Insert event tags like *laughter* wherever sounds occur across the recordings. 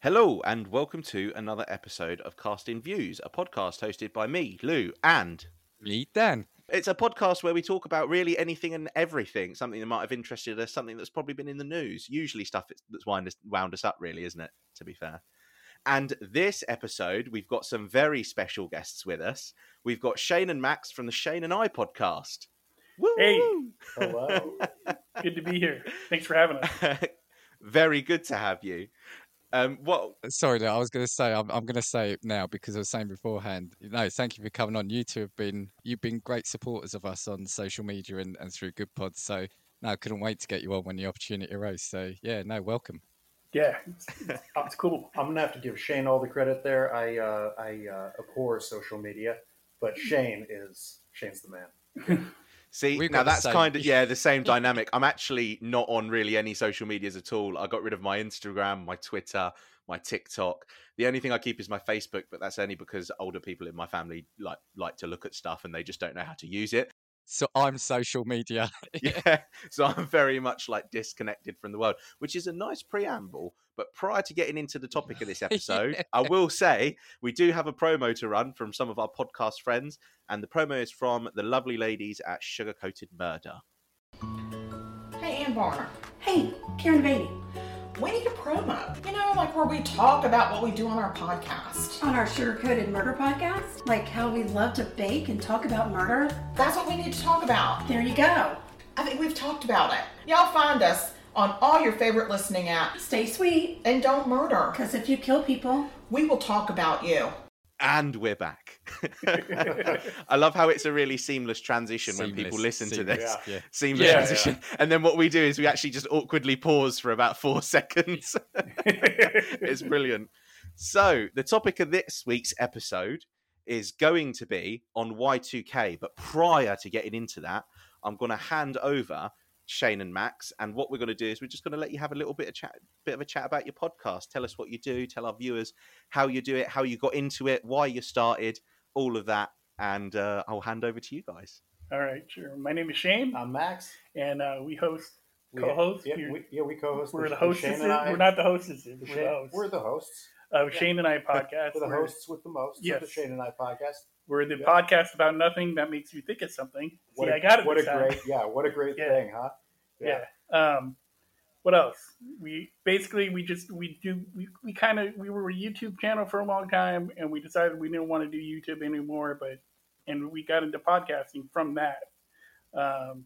Hello, and welcome to another episode of Casting Views, a podcast hosted by me, Lou, and Me, Dan. it's a podcast where we talk about really anything and everything, something that might have interested us, something that's probably been in the news, usually stuff that's- that's wound us, wound us up, really, isn't it? To be fair. And this episode, we've got some very special guests with us. We've got Shayne and Max from the Shayne and I podcast. Woo! Hey. Hello. Good to be here. Thanks for having us. *laughs* very good to have you. Um, what Sorry, no, I was going to say I'm, I'm going to say it now because I was saying beforehand. No, thank you for coming on. You two have been you've been great supporters of us on social media and, and through Goodpods. So no, I couldn't wait to get you on when the opportunity arose. So yeah, no, welcome. Yeah, it's, it's cool. I'm gonna have to give Shayne all the credit there. I uh, I uh, abhor social media, but Shayne is Shayne's the man. *laughs* See, We've now that's kind of yeah, the same dynamic. I'm actually not on really any social medias at all. I got rid of my Instagram, my Twitter, my TikTok. The only thing I keep is my Facebook, but that's only because older people in my family like like to look at stuff and they just don't know how to use it. So I'm social media. *laughs* Yeah, so I'm very much like disconnected from the world, which is a nice preamble. But prior to getting into the topic of this *laughs* episode, I will say we do have a promo to run from some of our podcast friends, and the promo is from the lovely ladies at Sugar Coated Murder. Hey, Ann Barner. Hey, Karen Beatty. We need a promo. You know, like where we talk about what we do on our podcast. On our Sugar Coated Murder podcast, like how we love to bake and talk about murder. That's what we need to talk about. There you go. I think we've talked about it. Y'all find us on all your favorite listening apps. Stay sweet, And don't murder. because if you kill people, We will talk about you. And we're back. *laughs* I love how it's a really seamless transition when people Seamless, listen to seamless, this. Yeah. *laughs* Seamless Yeah, transition. And then what we do is we actually just awkwardly pause for about four *laughs* seconds. it's brilliant. So, the topic of this week's episode is going to be on Y2K. But prior to getting into that, I'm going to hand over Shayne and Max. And what we're going to do is we're just going to let you have a little bit of chat, bit of a chat about your podcast. Tell us what you do. Tell our viewers how you do it, how you got into it, why you started, all of that. And uh, I'll hand over to you guys. All right, sure. My name is Shayne, I'm Max. and uh, we host. We, Co-host? Yeah, You're- we, yeah, we co-host. We're the hosts Shayne and I- We're not the hostesses. We're Shayne- the hosts. We're the hosts. uh, *laughs* yeah. Shayne and I podcast. We're the hosts with the most. Yes. Yes. the Shayne and I podcast. We're the Yeah. podcast about nothing that makes you think of something. What See, a, I got it. What a time. great, yeah, what a great Yeah. thing, huh? yeah. Um, what else? We basically we just we do we, we kind of we were a YouTube channel for a long time, and we decided we didn't want to do YouTube anymore. But and we got into podcasting from that. Um,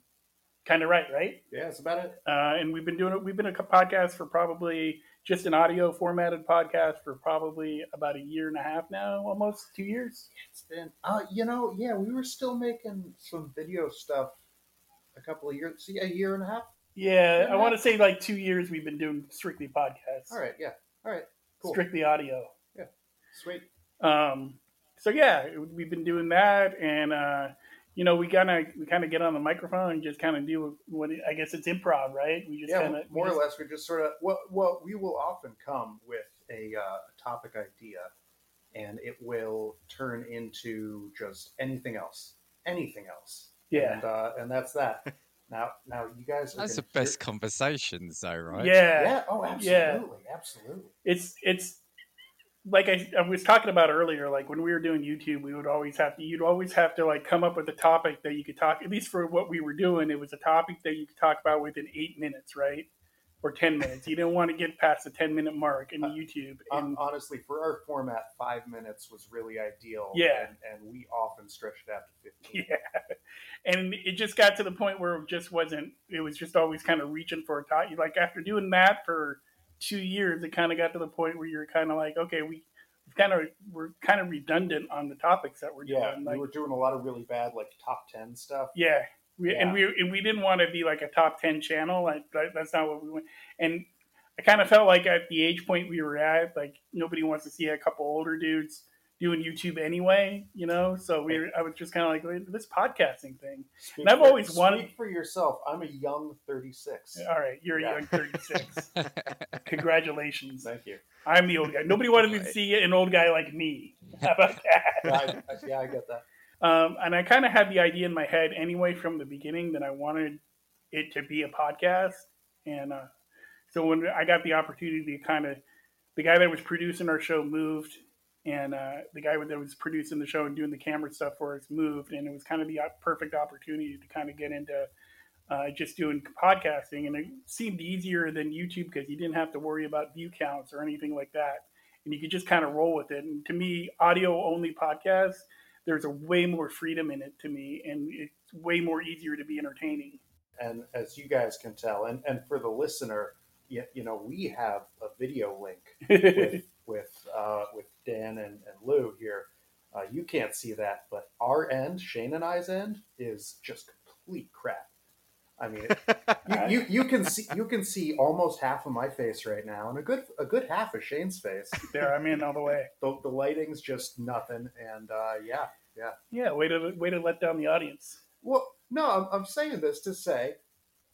kind of right, right? Yeah, that's about it. Uh, and we've been doing it. We've been a podcast for probably just an audio formatted podcast for probably about a year and a half now, almost two years. It's been, uh, you know, yeah, we were still making some video stuff a couple of years, see, a year and a half. Yeah, I want to say like two years. We've been doing strictly podcasts, All right, yeah, all right, cool, strictly audio. Yeah, sweet. Um, so yeah, we've been doing that, and uh, you know, we kind of we kind of get on the microphone and just kind of do what it, I guess it's improv, right? We just yeah, kind of more or less, we just sort of well, well, we will often come with a uh, topic idea, and it will turn into just anything else, anything else. Yeah, and uh, and that's that. *laughs* Now, now you guys. Are That's the gonna best conversations, though, right? yeah, Yeah. Oh, absolutely, Yeah. absolutely. It's it's like I, I was talking about earlier. Like when we were doing YouTube, we would always have to you'd always have to like come up with a topic that you could talk. At least for what we were doing, it was a topic that you could talk about within eight minutes, right? Or ten minutes. You didn't want to get past the ten minute mark in Uh, YouTube. And honestly, for our format, five minutes was really ideal. Yeah. and, and we often stretched it out to fifteen. Yeah. *laughs* And it just got to the point where it just wasn't, it was just always kind of reaching for a top. Like after doing that for two years, it kind of got to the point where you're kind of like, okay, we kind of, we're kind of redundant on the topics that we're Yeah, doing. we were doing a lot of really bad, like top ten stuff. yeah. We, And we and we didn't want to be like a top 10 channel. Like that, that's not what we want. And I kind of felt like at the age point we were at, like nobody wants to see a couple older dudes doing YouTube anyway, you know? So we, I was just kind of like, "Wait, this podcasting thing. Speak And I've for- always wanted- Speak for yourself. I'm a young thirty-six. All right, you're Yeah. a young 36. *laughs* Congratulations. Thank you. I'm the old guy. Nobody wanted to see an old guy like me. How about *laughs* that? Yeah, I, I- yeah, I get that. Um, and I kind of had the idea in my head anyway from the beginning that I wanted it to be a podcast. And uh, so when I got the opportunity to kind of, the guy that was producing our show moved, and uh, the guy that was producing the show and doing the camera stuff for us moved, and it was kind of the perfect opportunity to kind of get into uh, just doing podcasting. And it seemed easier than YouTube because you didn't have to worry about view counts or anything like that. And you could just kind of roll with it. And to me, audio only podcasts, there's a way more freedom in it to me, and it's way more easier to be entertaining. And as you guys can tell, and, and for the listener, you, you know, we have a video link *laughs* with with, uh, with Dan and, and Lou here. Uh, you can't see that, but our end, Shayne and I's end, is just complete crap. I mean, *laughs* you, you, you can see you can see almost half of my face right now, and a good a good half of Shayne's face. There, I'm in all the way. The, the lighting's just nothing, and uh, yeah, yeah, yeah. Way to way to let down the audience. Well, no, I'm, I'm saying this to say,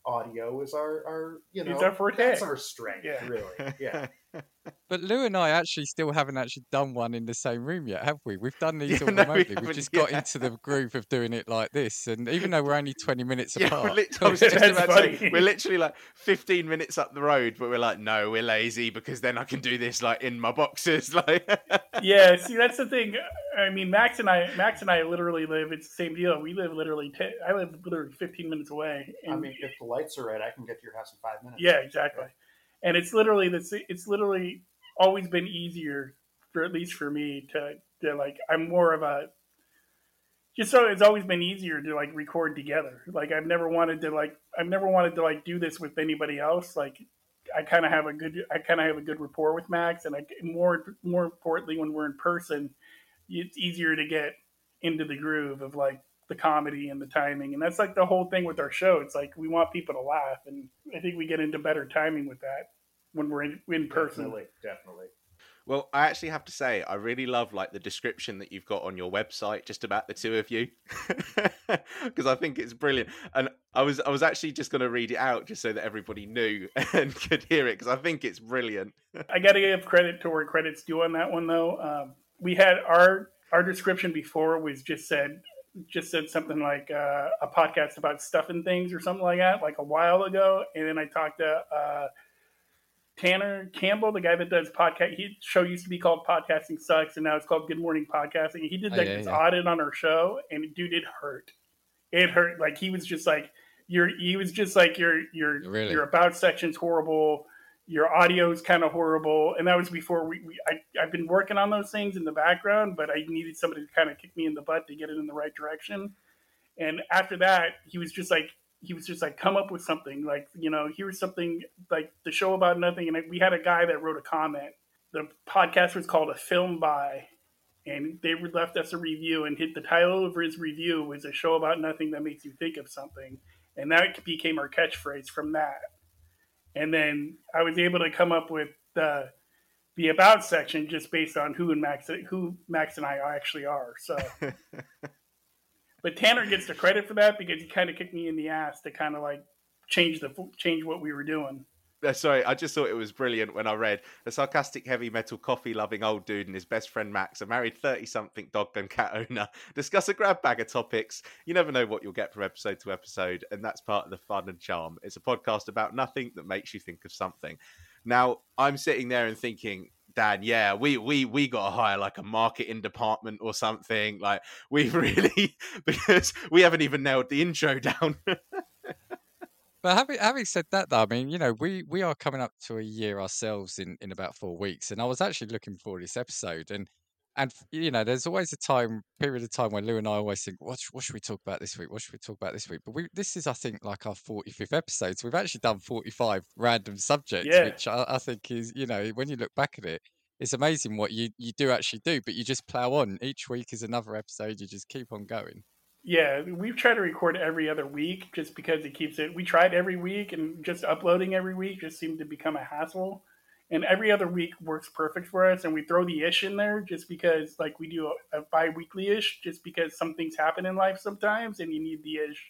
audio is our our you know It's our forte. that's our strength, Yeah. really. Yeah, *laughs* But Lou and I actually still haven't actually done one in the same room yet, have we? We've done these Yeah, all *laughs* no, we remotely. We've haven't, just got yeah. into the groove of doing it like this, and even though we're only twenty minutes Yeah, we're apart, I was just about to say, we're literally like 15 minutes up the road, but we're like, no, we're lazy because then I can do this like in my boxes. *laughs* Like, yeah, see, that's the thing. I mean, Max and I, Max and I literally live. It's the same deal. We live literally. Ten, I live literally 15 minutes away. And I mean, if the lights are right, I can get to your house in five minutes. yeah, exactly. And it's literally this. It's literally always been easier, for at least for me, to to like. I'm more of a. Just so it's always been easier to like record together. Like I've never wanted to like I've never wanted to like do this with anybody else. Like I kind of have a good I kind of have a good rapport with Max, and I more more importantly when we're in person, it's easier to get into the groove of like the comedy and the timing, and that's like the whole thing with our show. It's like we want people to laugh, and I think we get into better timing with that when we're in, in person. Definitely, definitely. well, I actually have to say, I really love like the description that you've got on your website just about the two of you, *laughs* because I think it's brilliant. And I was I was actually just going to read it out just so that everybody knew *laughs* and could hear it because I think it's brilliant. *laughs* I got to give credit to where credit's due on that one, though. Um, we had our our description before was just said just said something like uh, a podcast about stuff and things or something like that, like a while ago. And then I talked to uh, Tanner Campbell, the guy that does podcast. His show used to be called Podcasting Sucks, and now it's called Good Morning Podcasting. He did Oh, like yeah, this yeah. audit on our show, and dude, it hurt. It hurt. Like he was just like you're. He was just like your your Really? your about section's horrible. Your audio is kind of horrible, and that was before we. we I, I've been working on those things in the background, but I needed somebody to kind of kick me in the butt to get it in the right direction. And after that, he was just like, he was just like, come up with something. Like, you know, here's something like the show about nothing. And we had a guy that wrote a comment. The podcast was called A Film By, and they left us a review. And hit the title of his review was a show about nothing that makes you think of something. And that became our catchphrase from that. And then I was able to come up with the the about section just based on who and Max who Max and I actually are. So *laughs* but Tanner gets the credit for that because he kind of kicked me in the ass to kind of like change the change what we were doing. Uh, Sorry, I just thought it was brilliant when I read a sarcastic heavy metal coffee loving old dude and his best friend Max, a married 30 something dog and cat owner, *laughs* discuss a grab bag of topics. You never know what you'll get from episode to episode, and that's part of the fun and charm. It's a podcast about nothing that makes you think of something. Now, I'm sitting there and thinking, Dan, yeah, we we we got to hire like a marketing department or something. Like we've *laughs* really *laughs* because we haven't even nailed the intro down. But having having said that, though, I mean, you know, we we are coming up to a year ourselves in in about four weeks, and I was actually looking for this episode, and and you know, there's always a time period of time when Lou and I always think, what what should we talk about this week? What should we talk about this week? But we this is, I think, like our 45th episode, so we've actually done 45 random subjects, Yeah. which I, I think is, you know, when you look back at it. It's amazing what you, you do actually do, but you just plow on. Each week is another episode. You just keep on going. Yeah, we've tried to record every other week just because it keeps it. We tried every week, and just uploading every week just seemed to become a hassle. And every other week works perfect for us, and we throw the ish in there just because, like, we do a, a bi-weekly ish, just because some things happen in life sometimes, and you need the ish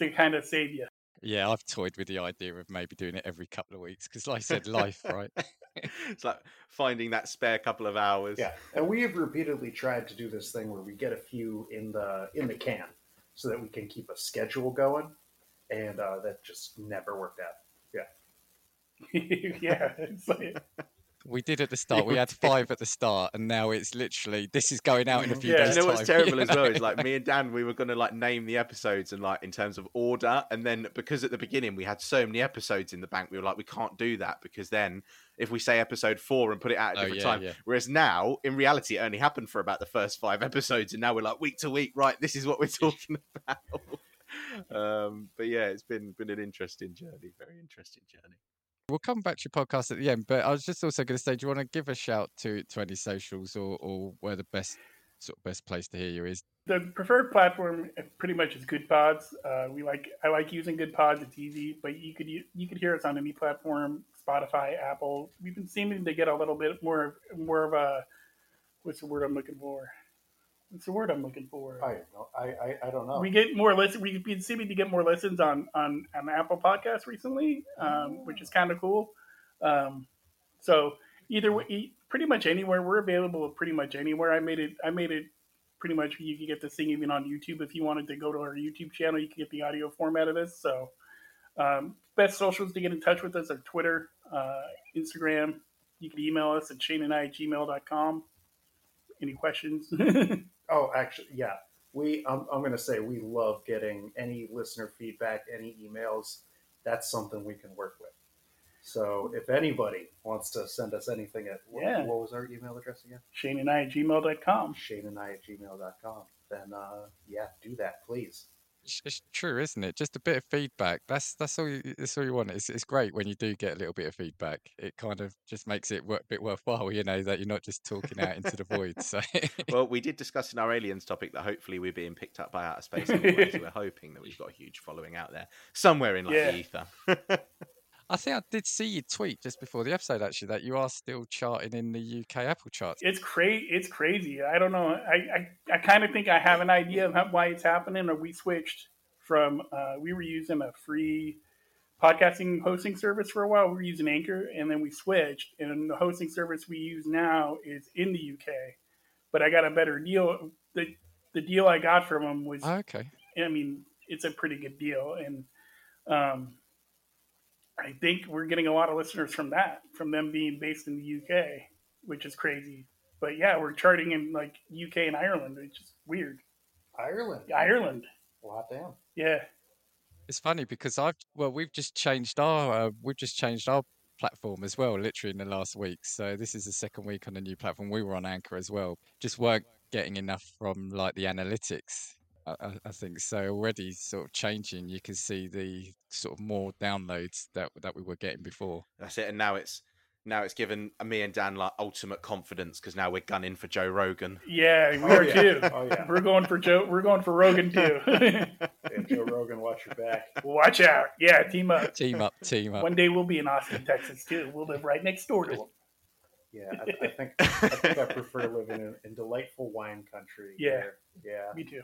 to kind of save you. Yeah, I've toyed with the idea of maybe doing it every couple of weeks because, like I said, life, *laughs* right? it's like finding that spare couple of hours. Yeah, and we have repeatedly tried to do this thing where we get a few in the in the can so that we can keep a schedule going, and uh, that just never worked out. yeah, *laughs* it's like, We did at the *laughs* start. We had five at the start, and now it's literally this is going out in a few Yeah. days. you know what's time, terrible you as well know? is like *laughs* me and Dan, we were gonna like name the episodes and like in terms of order, and then because at the beginning we had so many episodes in the bank, we were like, we can't do that because then if we say episode four and put it out at a Oh, different yeah, time, yeah. whereas now in reality it only happened for about the first five episodes, and now we're like week to week, right? This is what we're talking *laughs* about. um, but yeah, it's been been an interesting journey, very interesting journey. We'll come back to your podcast at the end, but I was just also going to say, do you want to give a shout to to any socials or or where the best sort of best place to hear you is? the preferred platform uh, pretty much is Goodpods. Uh, we like I like using Goodpods. It's easy, but you could you could hear us on any platform, Spotify, Apple. We've been seeming to get a little bit more more of a what's the word I'm looking for? What's the word I'm looking for? I don't. I I, I don't know. We get more listen. We've been seeming to get more listens on on, on Apple Podcasts recently, um, which is kind of cool. Um, so either way, pretty much anywhere we're available. Pretty much anywhere. I made it. I made it pretty much. You can get this thing even on YouTube if you wanted to go to our YouTube channel. You can get the audio format of this. So um, best socials to get in touch with us are Twitter, uh, Instagram. You can email us at shayne and I at gmail.com. Any questions? *laughs* Oh, actually, yeah. We I'm, I'm going to say we love getting any listener feedback, any emails. That's something we can work with. So if anybody wants to send us anything at what, Yeah. what was our email address again? Shayne and I at gmail.com. Shayne and I at gmail.com. Then uh, yeah, do that, please. It's, true, isn't it? Just a bit of feedback. That's that's all. You, that's all you want. It's it's great when you do get a little bit of feedback. It kind of just makes it work, a bit worthwhile. You know that you're not just talking out into the void. *laughs* So Well, we did discuss in our aliens topic that hopefully we're being picked up by outer space anyway, so *laughs* we're hoping that we've got a huge following out there somewhere in like Yeah. the ether. *laughs* I think I did see you tweet just before the episode actually that you are still charting in the UK Apple charts. it's crazy. It's crazy. I don't know. I I, I kind of think I have an idea of how, why it's happening. Or we switched from uh, we were using a free podcasting hosting service for a while. We were using Anchor, and then we switched. And the hosting service we use now is in the UK, but I got a better deal. the The deal I got from them was Oh, okay. I mean, it's a pretty good deal, and um, I think we're getting a lot of listeners from that, from them being based in the UK, which is crazy. But yeah, we're charting in like UK and Ireland, which is weird. Ireland. Ireland, Well, hot damn. yeah, It's funny because I've well, we've just changed our uh, we've just changed our platform as well, literally in the last week. So this is the second week on the new platform. We were on Anchor as well. Just weren't getting enough from like the analytics. I, I, I think so. Already sort of changing. You can see the sort of more downloads that that we were getting before. That's it. And now it's now it's given me and Dan like ultimate confidence because now we're gunning for Joe Rogan. yeah, we Oh, are yeah. too. Oh, yeah. We're going for Joe. We're going for Rogan too. *laughs* *laughs* Hey, Joe Rogan, watch your back. Watch out! Yeah, team up. Team up, team up. One day we'll be in Austin, Texas too. We'll live right next door to them. Yeah, I, I think I think I prefer living in, in delightful wine country. *laughs* Yeah. where- yeah. Me too.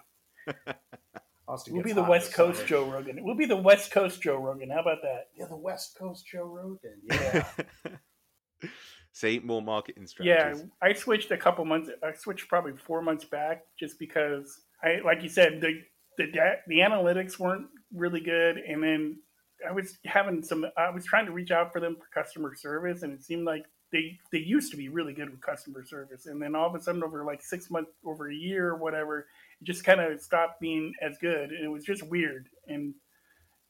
Austin We'll be the West Coast summer. Joe Rogan. We'll be the West Coast Joe Rogan. How about that? Yeah, the West Coast Joe Rogan. *laughs* Yeah. *laughs* See, more marketing strategies. Yeah. I switched a couple months. I switched probably four months back, just because I, like you said, the the da- the analytics weren't really good, and then I was having some. I was trying to reach out for them for customer service, and it seemed like they they used to be really good with customer service, and then all of a sudden, over like six months, over a year or whatever, it just kind of stopped being as good, and it was just weird. And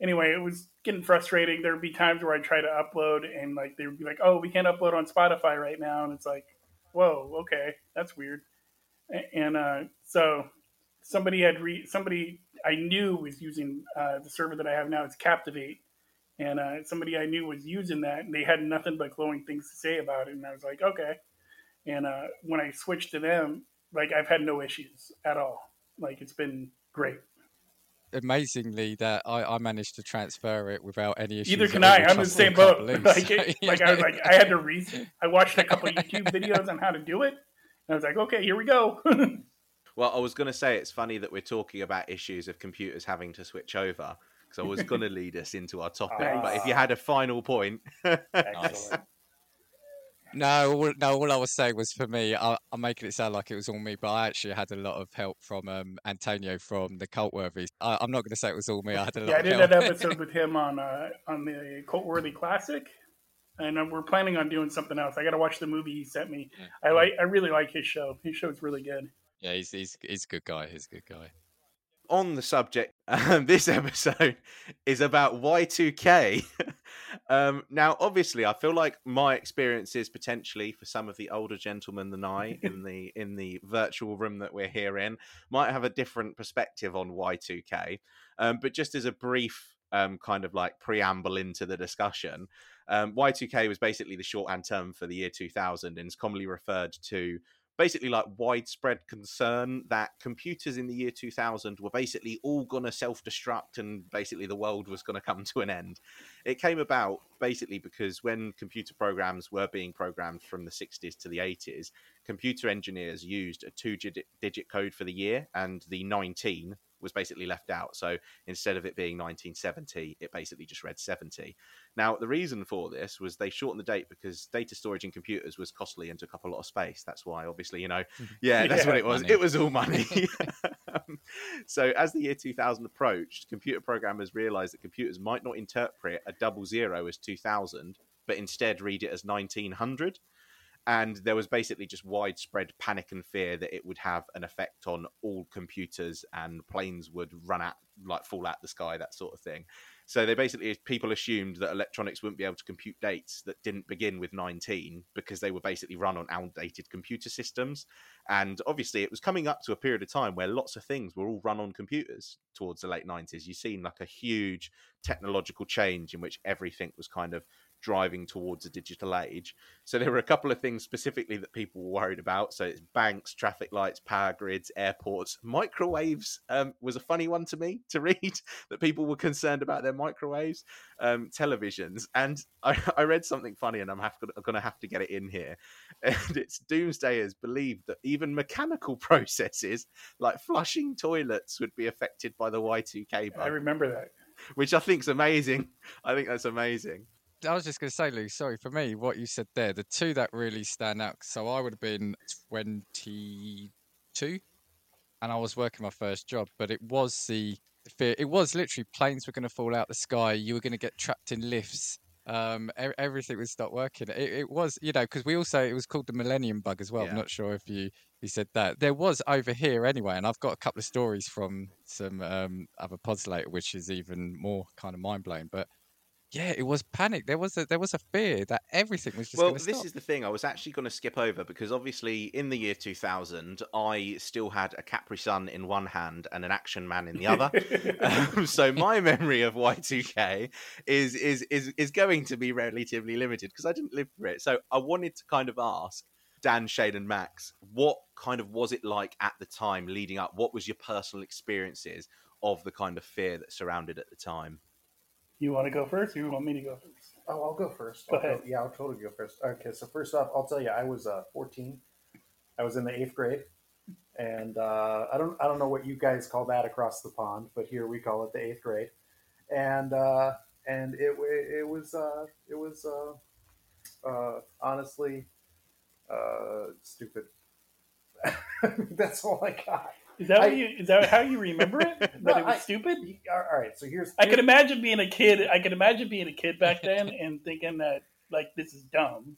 anyway, it was getting frustrating. There would be times where I'd try to upload, and like they would be like, "Oh, we can't upload on Spotify right now," and it's like, "Whoa, okay, that's weird." And uh, so somebody had re- somebody I knew was using uh, the server that I have now. It's Captivate, and uh, somebody I knew was using that, and they had nothing but glowing things to say about it. And I was like, okay. And uh, when I switched to them, like I've had no issues at all. Like it's been great. Amazingly, that I, I managed to transfer it without any issues. Either can that I. I'm in the same can't boat. *laughs* believe. like, So, it, you *laughs* like I was like, I had to read. I watched a couple YouTube videos on how to do it, and I was like, okay, here we go. *laughs* Well, I was going to say it's funny that we're talking about issues of computers having to switch over because I was *laughs* going to lead us into our topic. Nice. But if you had a final point, Excellent. *laughs* No, all, no. All I was saying was for me. I, I'm making it sound like it was all me, but I actually had a lot of help from um, Antonio from the Cultworthy. I, I'm not going to say it was all me. I had a lot Yeah, I did help. that *laughs* episode with him on uh, on the Cultworthy Classic, and uh, we're planning on doing something else. I got to watch the movie he sent me. I like. I really like his show. His show's really good. yeah, he's, he's he's a good guy. He's a good guy. On the subject, *laughs* um, this episode is about Y2K. *laughs* um, now, obviously, I feel like my experiences potentially for some of the older gentlemen than I *laughs* in the in the virtual room that we're here in might have a different perspective on Y2K. Um, but just as a brief um, kind of like preamble into the discussion, um, Y2K was basically the shorthand term for the year 2000 and is commonly referred to basically like widespread concern that computers in the year 2000 were basically all going to self-destruct and basically the world was going to come *laughs* to an end. It came about basically because when computer programs were being programmed from the 60s to the 80s computer engineers used a two digit code for the year and the 19 was basically left out so instead of it being 1970 it basically just read 70 now, the reason for this was they shortened the date because data storage in computers was costly and took up a lot of space. That's why, obviously, you know, *laughs* yeah, that's Yeah. what it was. Money. It was all money. *laughs* Um, so, as the year 2000 approached, computer programmers realized that computers might not interpret a double zero as 2000, but instead read it as 1900. And there was basically just widespread panic and fear that it would have an effect on all computers and planes would run out, like fall out the sky, that sort of thing. So they basically people assumed that electronics wouldn't be able to compute dates that didn't begin with 19 because they were basically run on outdated computer systems. And obviously, it was coming up to a period of time where lots of things were all run on computers towards the late 90s. You've seen like a huge technological change in which everything was kind of driving towards a digital age. So there were a couple of things specifically that people were worried about. So it's banks, traffic lights, power grids, airports, microwaves. Um, was a funny one to me *laughs* to read that people were concerned about their microwaves, um, televisions, and I, *laughs* I read something funny, and I'm, I'm going to have to get it in here. *laughs* And it's doomsdayers believed that even mechanical processes like flushing toilets would be affected by the Y2K I bug, remember that. which I think is amazing. I think that's amazing. I was just going to say, Lou, sorry for me, what you said there, the two that really stand out. So I would have been 22 and I was working my first job, but it was the fear. It was literally planes were going to fall out the sky. You were going to get trapped in lifts. Um, everything would stop working. It, it was, you know, because we also, it was called the Millennium Bug as well. Yeah. I'm not sure if you, you said that. There was over here anyway, and I've got a couple of stories from some um, other pods later, which is even more kind of mind blowing. But yeah, it was panic. There was a there was a fear that everything was just well, going to this stop. is the thing. I was actually going to skip over because obviously in the year 2000, I still had a Capri Sun in one hand and an Action Man in the other. *laughs* um, so my memory of Y2K is is is is going to be relatively limited because I didn't live for it. So I wanted to kind of ask Dan, Shayne, and Max, what kind of was it like at the time leading up? What was your personal experiences of the kind of fear that surrounded at the time? You want to go first, or you want me to go first? Oh, I'll go first. Go I'll ahead. yeah, I'll totally go first. Okay, so first off, I'll tell you, I was uh, 14. I was in the eighth grade, and uh, I don't I don't know what you guys call that across the pond, but here we call it the eighth grade. And uh, and it it was uh, it was uh, uh, honestly uh, stupid. *laughs* That's all I got. Is that I- what you, is that how you remember it? *laughs* That No, it was I- stupid? All right, so here's I could imagine being a kid. I could imagine being a kid back then and thinking that like this is dumb.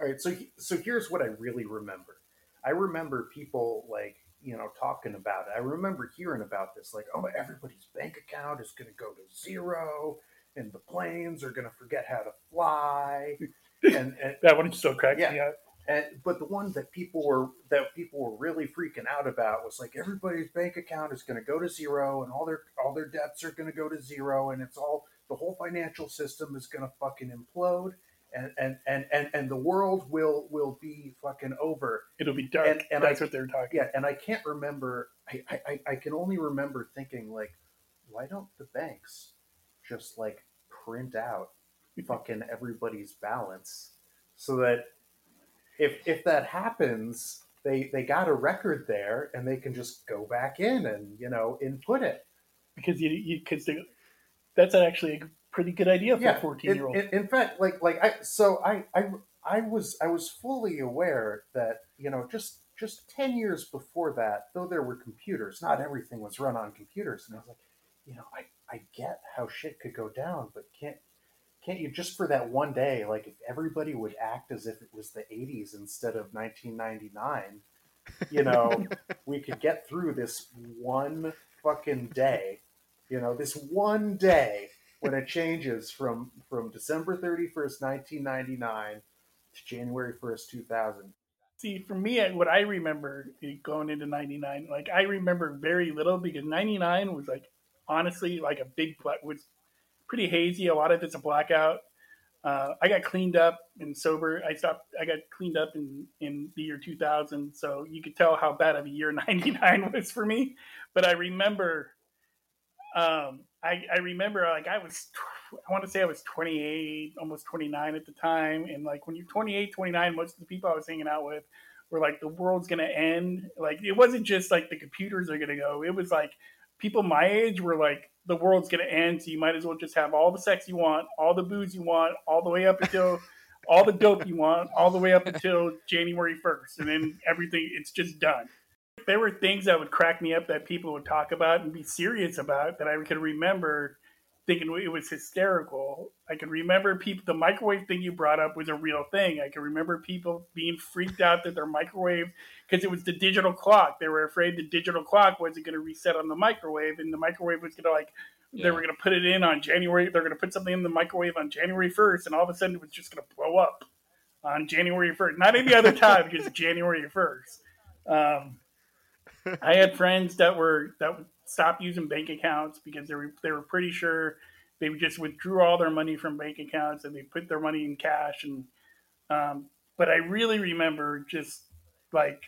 All right, so so here's what I really remember. I remember people like you know talking about it. I remember hearing about this, like, oh, everybody's bank account is going to go to zero, and the planes are going to forget how to fly, *laughs* and, and That one still cracks me Yeah. up. And but the one that people were that people were really freaking out about was like everybody's bank account is going to go to zero, and all their all their debts are going to go to zero, and it's all the whole financial system is going to fucking implode. And, and, and, and, and the world will will be fucking over It'll be dark. And- and That's I- what they're talking. yeah, and I can't remember. I, I, I- I can only remember thinking like, why don't the banks just like print out *laughs* fucking everybody's balance so that if if that happens, they they got a record there and they can just go back in and you know input it. because you because that's actually a pretty good idea for a fourteen year old. In, in, fact, like like I so I I I was I was fully aware that you know just just ten years before that, though there were computers, not everything was run on computers, and I was like, you know, I I get how shit could go down, but can't can't you just for that one day, like if everybody would act as if it was the 80s instead of 1999, you *laughs* know, we could get through this one fucking day, you know, this one day when it changes from from December 31st, 1999 to January 1st, 2000. See, for me, what I remember eh, going into 99, like I remember very little because 99 was like honestly like a big was pretty hazy. A lot of it's a blackout. Uh, I got cleaned up and sober. I stopped. I got cleaned up in in the year 2000, so you could tell how bad of a year *laughs* 99 was for me. But I remember, um, I, I remember like I was, I want to say I was 28, almost 29 at the time, and like when you're 28, 29, most of the people I was hanging out with were like the world's gonna end. Like it wasn't just like the computers are gonna go. It was like people my age were like the world's going to end, so you might as well just have all the sex you want, all the booze you want, all the way up until *laughs* all the dope you want, all the way up until January 1st. And then everything, it's just done. There were things that would crack me up that people would talk about and be serious about that I could remember thinking it was hysterical. I can remember people. The microwave thing you brought up was a real thing. I can remember people being freaked out that their microwave, because it was the digital clock. They were afraid the digital clock wasn't going to reset on the microwave, and the microwave was going to like yeah. they were going to put it in on January. They're going to put something in the microwave on January first, and all of a sudden it was just going to blow up on January first. Not any other time, *laughs* just January first. Um, I had friends that were that stop using bank accounts because they were they were pretty sure they just withdrew all their money from bank accounts and they put their money in cash and um, but I really remember just like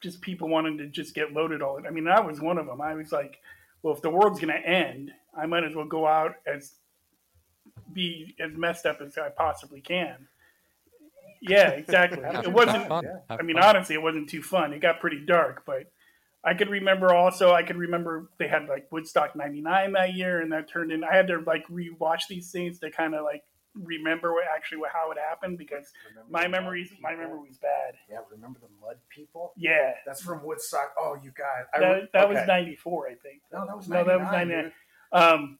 just people wanting to just get loaded all. I mean, I was one of them. I was like, well, if the world's going to end, I might as well go out as be as messed up as I possibly can. Yeah, exactly. *laughs* it wasn't. I mean, honestly, it wasn't too fun. It got pretty dark, but I could remember also. I could remember they had like Woodstock '99 that year, and that turned in. I had to like rewatch these things to kind of like remember what actually what, how it happened because remember my memories my memory was bad. Yeah, remember the mud people? Yeah, that's from Woodstock. Oh, you guys, that, that okay. was '94, I think. No, that was 99, no, that was '99. Um,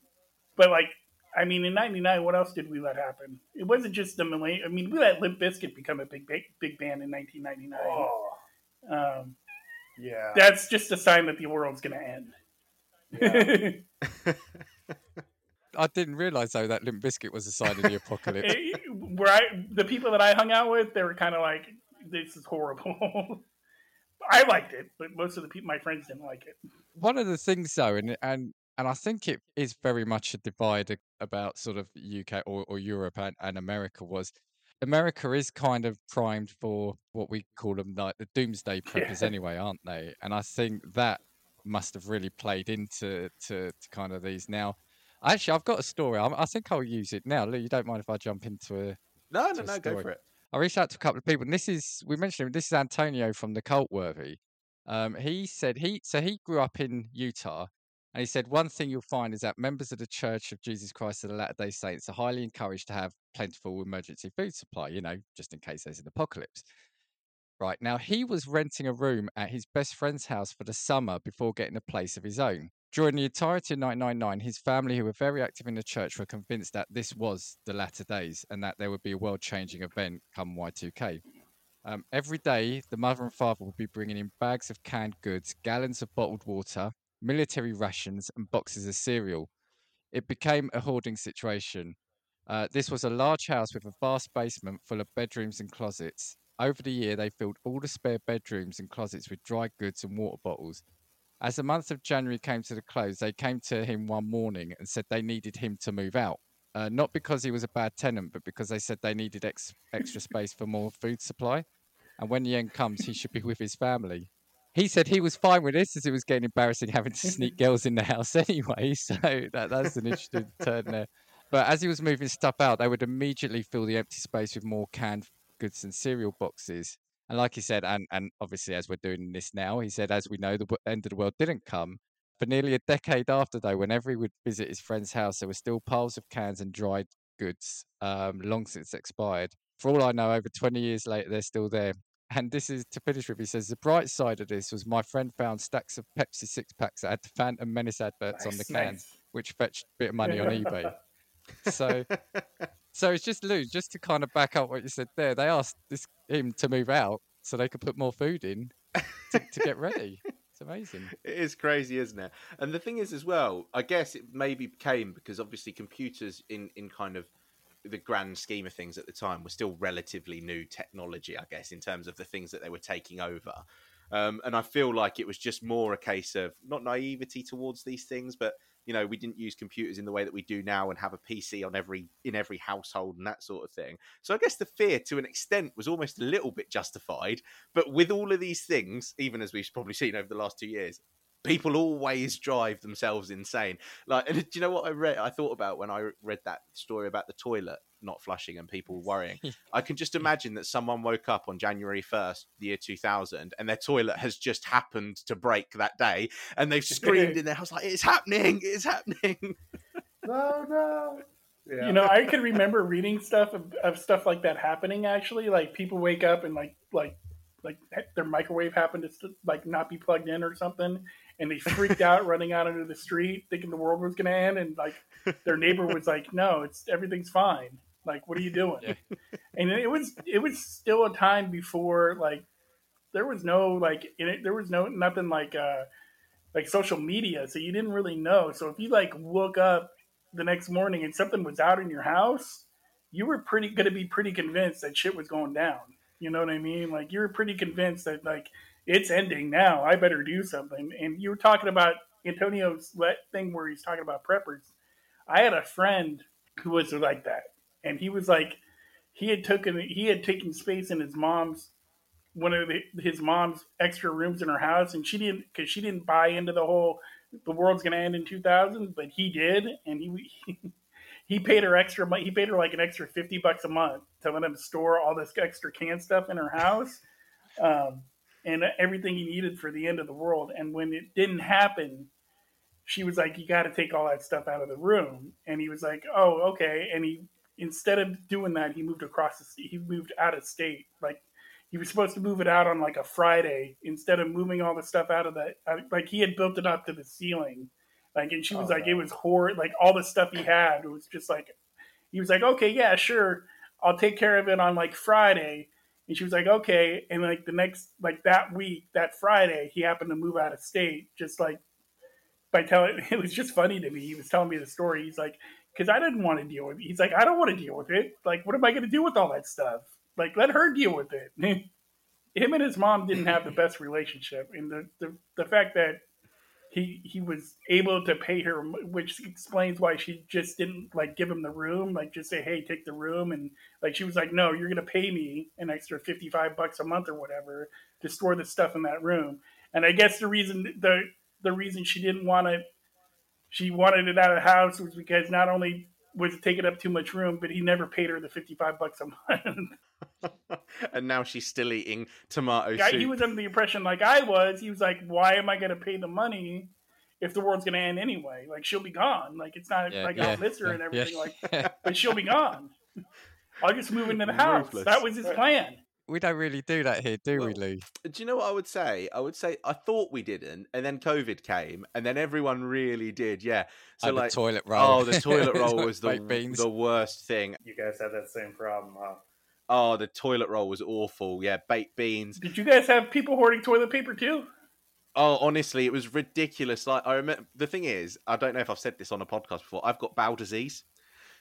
but like, I mean, in '99, what else did we let happen? It wasn't just the millennium. I mean, we let Limp Bizkit become a big big, big band in 1999. Oh. Um, yeah. That's just a sign that the world's going to end. Yeah. *laughs* I didn't realize though that Limp Bizkit was a sign of the apocalypse. Where I, the people that I hung out with, they were kind of like, "This is horrible." *laughs* I liked it, but most of the people, my friends, didn't like it. One of the things, though, and and and I think it is very much a divide about sort of UK or, or Europe and, and America was America is kind of primed for what we call them like the doomsday *laughs* preppers yeah. anyway, aren't they? And I think that must have really played into to, to kind of these. Now, actually, I've got a story. I, I think I'll use it now. Lou, you don't mind if I jump into a no, no, no, go for it. I reached out to a couple of people, and this is we mentioned him. This is Antonio from the Cult Worthy. Um, he said he so he grew up in Utah, and he said, one thing you'll find is that members of the Church of Jesus Christ of the Latter day Saints are highly encouraged to have plentiful emergency food supply, you know, just in case there's an apocalypse. Right. Now, he was renting a room at his best friend's house for the summer before getting a place of his own. During the entirety of 1999, his family, who were very active in the church, were convinced that this was the latter days and that there would be a world changing event come Y2K. Um, every day, the mother and father would be bringing in bags of canned goods, gallons of bottled water, military rations, and boxes of cereal. It became a hoarding situation. Uh, this was a large house with a vast basement full of bedrooms and closets. Over the year, they filled all the spare bedrooms and closets with dry goods and water bottles. As the month of January came to the close, they came to him one morning and said they needed him to move out. Uh, not because he was a bad tenant, but because they said they needed ex- extra space for more food supply. And when the end comes, he should be with his family he said he was fine with this as it was getting embarrassing having to sneak *laughs* girls in the house *laughs* anyway. So that, that's an interesting turn there. But as he was moving stuff out, they would immediately fill the empty space with more canned goods and cereal boxes. And like he said, and, and obviously as we're doing this now, he said, as we know, the end of the world didn't come. For nearly a decade after, though, whenever he would visit his friend's house, there were still piles of cans and dried goods, um, long since expired. For all I know, over 20 years later, they're still there. And this is to finish with. He says the bright side of this was my friend found stacks of Pepsi six packs that had the Phantom Menace adverts on the Nice, can, nice. which fetched a bit of money on eBay. *laughs* So, so it's just Lou, just to kind of back up what you said there. They asked this him to move out so they could put more food in to, to get ready. It's amazing. *laughs* It is crazy, isn't it? And the thing is, as well, I guess it maybe came because obviously computers, in in kind of the grand scheme of things at the time, were still relatively new technology. I guess in terms of the things that they were taking over. Um, and I feel like it was just more a case of not naivety towards these things, but you know, we didn't use computers in the way that we do now and have a PC on every in every household and that sort of thing. So I guess the fear to an extent was almost a little bit justified. But with all of these things, even as we've probably seen over the last two years, people always drive themselves insane. Like, and do you know what I read? I thought about when I read that story about the toilet not flushing and people *laughs* worrying. I can just imagine that someone woke up on January 1st, the year 2000, and their toilet has just happened to break that day, and they've *laughs* screamed in their house like, "It's happening! It's happening!" *laughs* No, no. Yeah. You know, I can remember reading stuff of, of stuff like that happening. Actually, like people wake up and like like like their microwave happened to st- like not be plugged in or something, and they freaked out running out into the street thinking the world was going to end, and like their neighbor was like, "No, it's everything's fine." Like, what are you doing? Yeah. And it was it was still a time before like there was no like it, there was no nothing like uh like social media, so you didn't really know. So if you like woke up the next morning and something was out in your house, you were pretty going to be pretty convinced that shit was going down. You know what I mean? Like you were pretty convinced that like it's ending now. I better do something. And you were talking about Antonio's thing where he's talking about preppers. I had a friend who was like that, and he was like he had taken he had taken space in his mom's one of the, his mom's extra rooms in her house, and she didn't because she didn't buy into the whole the world's going to end in 2000, but he did, and he *laughs* he paid her extra money. He paid her like an extra 50 bucks a month to let him store all this extra canned stuff in her house, um, and everything he needed for the end of the world. And when it didn't happen, she was like, "You got to take all that stuff out of the room," and he was like, "Oh, okay." And he instead of doing that, he moved across the state. He moved out of state, like he was supposed to move it out on like a Friday instead of moving all the stuff out of that. Uh, like he had built it up to the ceiling, like, and she was Oh, like, no. it was horrid. Like all the stuff he had it was just like, he was like, okay, yeah, sure, I'll take care of it on like Friday. And she was like, okay. And like the next, like that week, that Friday, he happened to move out of state, just like by telling. *laughs* It was just funny to me. He was telling me the story. He's like, because I didn't want to deal with it. He's like, I don't want to deal with it. Like, what am I going to do with all that stuff? Like, let her deal with it. *laughs* Him and his mom didn't have the *laughs* best relationship, and the the, the fact that he he was able to pay her, which explains why she just didn't like give him the room, like just say, hey, take the room, and like she was like, no, you're gonna pay me an extra fifty five bucks a month or whatever to store the stuff in that room. And I guess the reason the the reason she didn't want it, she wanted it out of the house was because not only was it taking up too much room, but he never paid her the fifty five bucks a month. *laughs* *laughs* and now she's still eating tomato Guy- soup. he was under the impression, like I was, he was like, "Why am I going to pay the money if the world's going to end anyway? Like she'll be gone. Like it's not Yeah, like yeah, I'll miss her yeah, and everything. yeah. Like, *laughs* but she'll be gone. *laughs* I'll just move into the house. Ruthless. That was his plan. we don't really do that here, do we, Well, Lou? Do you know what I would say? I would say I thought we didn't, and then COVID came, and then everyone really did. Yeah. So And like, oh, the toilet roll. oh, the toilet roll was the Baked the worst thing. You guys had that same problem, huh? Oh, the toilet roll was awful. Yeah, baked beans. Did you guys have people hoarding toilet paper too? Oh, honestly, it was ridiculous. Like I remember, the thing is, I don't know if I've said this on a podcast before. I've got bowel disease,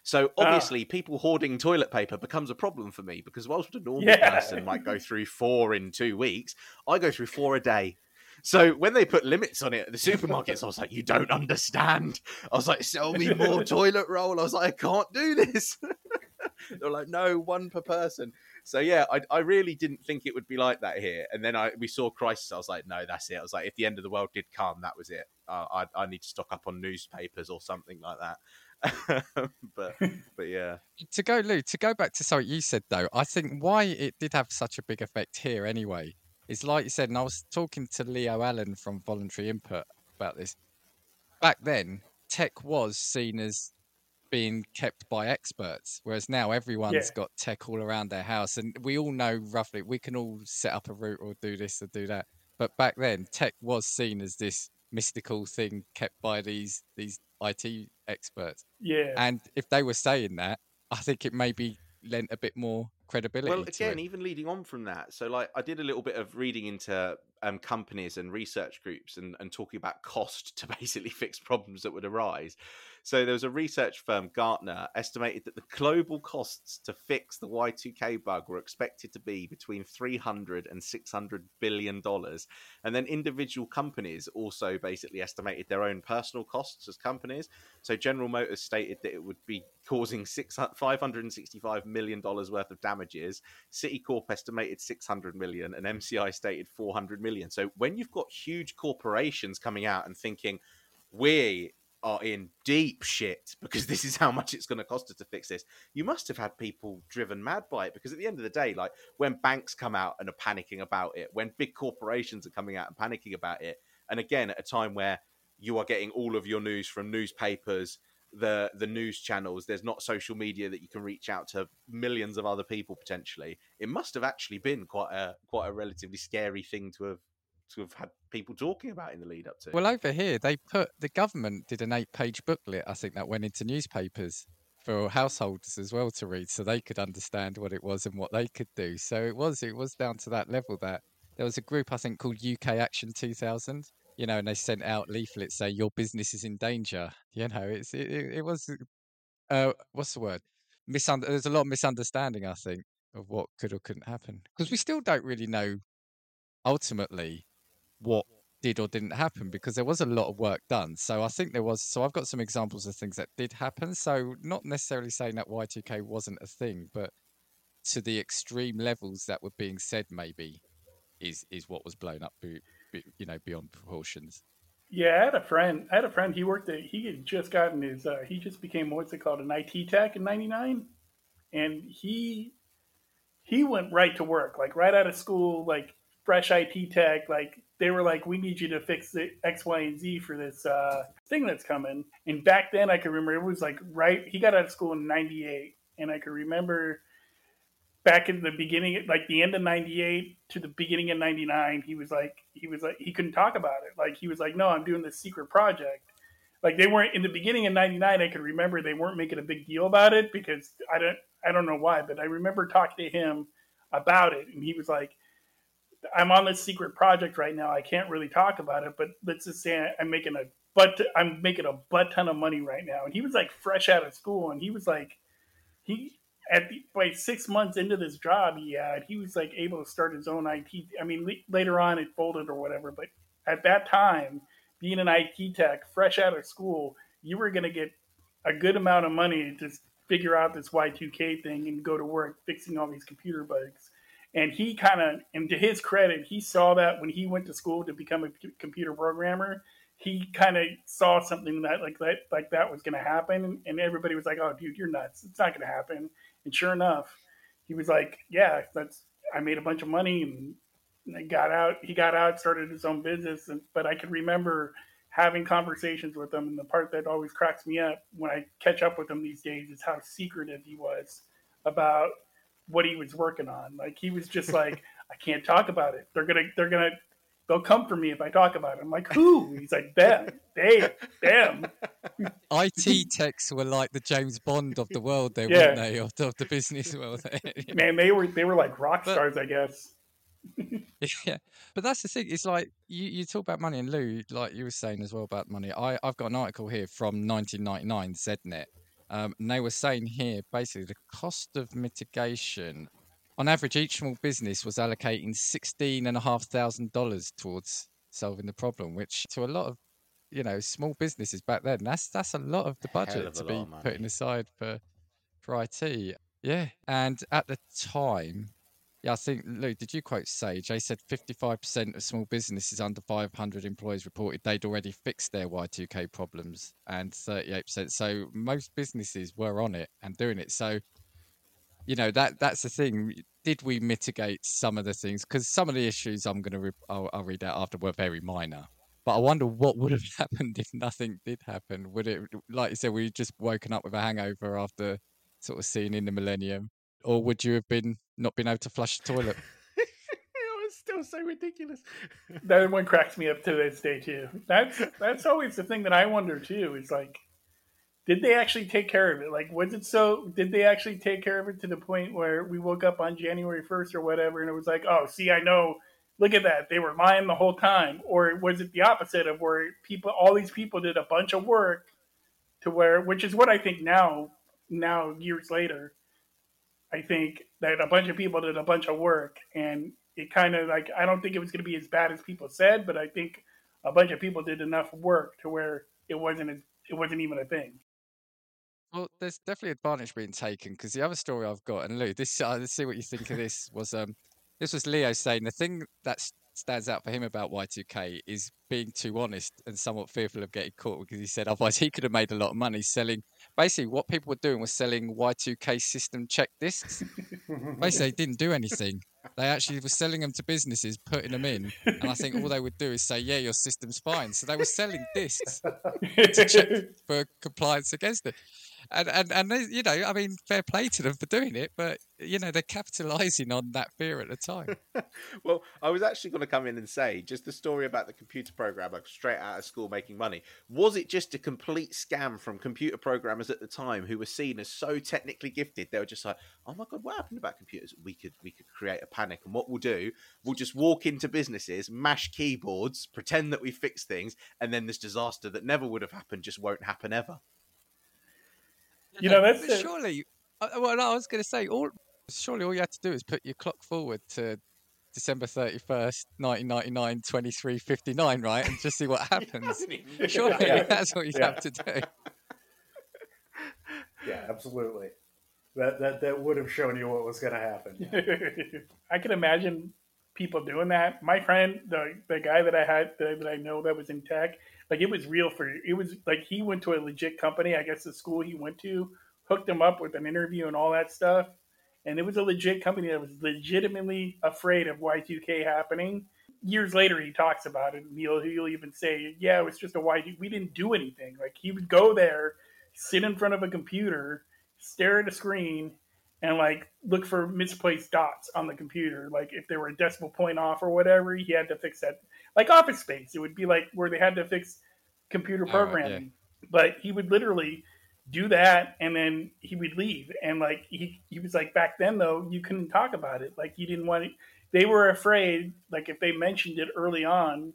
so Ah. obviously, people hoarding toilet paper becomes a problem for me because whilst a normal Yeah. person might go through four in two weeks, I go through four a day. So when they put limits on it at the supermarkets, I was like, "You don't understand." I was like, "Sell me more *laughs* toilet roll." I was like, "I can't do this." *laughs* *laughs* They're like, "No, one per person." So yeah, I, I really didn't think it would be like that here. And then I we saw crisis. I was like, "No, that's it." I was like, "If the end of the world did come, that was it. Uh, I I need to stock up on newspapers or something like that." *laughs* but *laughs* but yeah, to go, Lou, to go back to something you said though, I think why it did have such a big effect here anyway is like you said, and I was talking to Leo Allen from Voluntary Input about this. back then, tech was seen as being kept by experts, whereas now everyone's Yeah. got tech all around their house, and we all know roughly we can all set up a route or do this or do that. But back then, tech was seen as this mystical thing kept by these these IT experts, Yeah. and if they were saying that, I think it maybe lent a bit more credibility. Well, to again, it. even leading on from that, so like I did a little bit of reading into um, companies and research groups and, and talking about cost *laughs* to basically fix problems that would arise. So there was a research firm, Gartner, estimated that the global costs to fix the Y2K bug were expected to be between 300 and 600 billion dollars. And then individual companies also basically estimated their own personal costs as companies. So General Motors stated that it would be causing 565 million dollars worth of damages. Citicorp estimated 600 million and MCI stated 400 million. So when you've got huge corporations coming out and thinking we are in deep shit because *laughs* this is how much it's going to cost us to fix this. You must have had people driven mad by it because at the end of the day, like when banks come out and are panicking about it, when big corporations are coming out and panicking about it, and again at a time where you are getting all of your news from newspapers, the the news channels, there's not social media that you can reach out to millions of other people potentially. It must have actually been quite a quite a relatively scary thing to have to have had people talking about in the lead up to. Well, over here, they put the government did an eight page booklet, I think, that went into newspapers for households as well to read so they could understand what it was and what they could do. So it was it was down to that level that there was a group I think called UK Action 2000, you know, and they sent out leaflets saying your business is in danger. *laughs* You know, it's it, it, was uh what's the word? There's a lot of misunderstanding I think of what could or couldn't happen because we still don't really know ultimately what did or didn't happen because there was a lot of work done. So I think there was. So I've got some examples of things that did happen. So not necessarily saying that Y2K wasn't a thing, but to the extreme levels that were being said, maybe is is what was blown up, you know, beyond proportions. Yeah, I had a friend. I had a friend. He worked at. He had just gotten his. Uh, he just became what's it called, an IT tech in '99, and he he went right to work, like right out of school, like fresh IT tech. Like they were like, "We need you to fix the X, Y, and Z for this uh, thing that's coming." And back then, I could remember it was like right. He got out of school in '98, and I could remember back in the beginning, like the end of '98 to the beginning of '99, he was like, he was like, he couldn't talk about it. Like he was like, no, I'm doing this secret project. Like they weren't in the beginning of '99. I could remember they weren't making a big deal about it because I don't, I don't know why, but I remember talking to him about it, and he was like, I'm on this secret project right now. I can't really talk about it, but let's just say I'm making a but I'm making a butt ton of money right now. And he was like fresh out of school, and he was like, he at the, like six months into this job he had, he was like able to start his own IT. I mean, le- later on it folded or whatever, but at that time, being an IT tech, fresh out of school, you were going to get a good amount of money to figure out this Y2K thing and go to work fixing all these computer bugs. And he kind of, and to his credit, he saw that when he went to school to become a computer programmer, he kind of saw something that like that like that was going to happen, and everybody was like, "Oh, dude, you're nuts! It's not going to happen." And sure enough, he was like, "Yeah, that's I made a bunch of money and, and I got out. He got out, started his own business. And, but I can remember having conversations with him, and the part that always cracks me up when I catch up with him these days is how secretive he was about what he was working on. Like he was just like, "I can't talk about it. They're gonna, they're gonna." They'll come for me if I talk about it. I'm like, who? He's like, them, they, them. IT techs were like the James Bond of the world, they Yeah. weren't they? Of the, of the business world. *laughs* Man, they were they were like rock But- stars, I guess. *laughs* yeah, but that's the thing. It's like you, you talk about money, and Lou, like you were saying as well about money. I I've got an article here from 1999, ZDNet, um, and they were saying here basically the cost of mitigation. On average, each small business was allocating sixteen and a half thousand dollars towards solving the problem, which to a lot of you know small businesses back then, that's that's a lot of the budget of to be lot of money. putting aside for for IT. Yeah, and at the time, yeah, I think Lou, did you quote Sage? They said 55% of small businesses under 500 employees reported they'd already fixed their Y2K problems, and 38%. So most businesses were on it and doing it. So, you know that that's the thing. Did we mitigate some of the things? Because some of the issues I'm going to re- I'll, I'll read out after were very minor, But I wonder what would have *laughs* happened if nothing did happen. Would it, like you said, we just woken up with a hangover after sort of seeing in the millennium, or would you have been not been able to flush the toilet? *laughs* it was still so ridiculous. *laughs* That one cracks me up to this day too. That's that's always the thing that I wonder too. Is like, did they actually take care of it? Like, was it so? Did they actually take care of it to the point where we woke up on January first or whatever, and it was like, oh, see, I know. Look at that. They were lying the whole time. Or was it the opposite of where people, all these people did a bunch of work to where, which is what I think now, now years later, I think that a bunch of people did a bunch of work and it kind of like I don't think it was going to be as bad as people said, but I think a bunch of people did enough work to where it wasn't as, it wasn't even a thing. Well, there's definitely advantage being taken because the other story I've got, and Lou, this uh, let's see what you think of this. Was um, this was Leo saying the thing that s- stands out for him about Y2K is being too honest and somewhat fearful of getting caught because he said otherwise he could have made a lot of money selling. Basically, what people were doing was selling Y2K system check discs. Basically, they didn't do anything. They actually were selling them to businesses, putting them in, and I think all they would do is say, "Yeah, your system's fine." So they were selling discs to check *laughs* for compliance against it. And and and they, you know, I mean, fair play to them for doing it, but you know, they're capitalising on that fear at the time. *laughs* well, I was actually going to come in and say just the story about the computer programmer straight out of school making money. Was it just a complete scam from computer programmers at the time who were seen as so technically gifted? They were just like, "Oh my god, what happened about computers? We could we could create a panic, and what we'll do, we'll just walk into businesses, mash keyboards, pretend that we fix things, and then this disaster that never would have happened just won't happen ever." You know, that's But the- surely. uh, Well, I was going to say, all surely all you had to do is put your clock forward to December thirty first, nineteen ninety nine, twenty three fifty nine, right, and just see what *laughs* happens. Surely Yeah. *laughs* that's what you Yeah. have to do. Yeah, absolutely. That that that would have shown you what was going to happen. *laughs* I can imagine people doing that. My friend, the the guy that I had that I know that was in tech, like it was real for it was like he went to a legit company. I guess the school he went to hooked him up with an interview and all that stuff, and it was a legit company that was legitimately afraid of Y2K happening. Years later, he talks about it, and he'll he'll even say, "Yeah, it was just a Y2. We didn't do anything. Like he would go there, sit in front of a computer, stare at a screen." And like look for misplaced dots on the computer. Like if they were a decimal point off or whatever, he had to fix that. Like Office Space, it would be like where they had to fix computer ah, right, programming. But he would literally do that and then he would leave. And like he he was like back then though, you couldn't talk about it. Like you didn't want it. They were afraid, like if they mentioned it early on,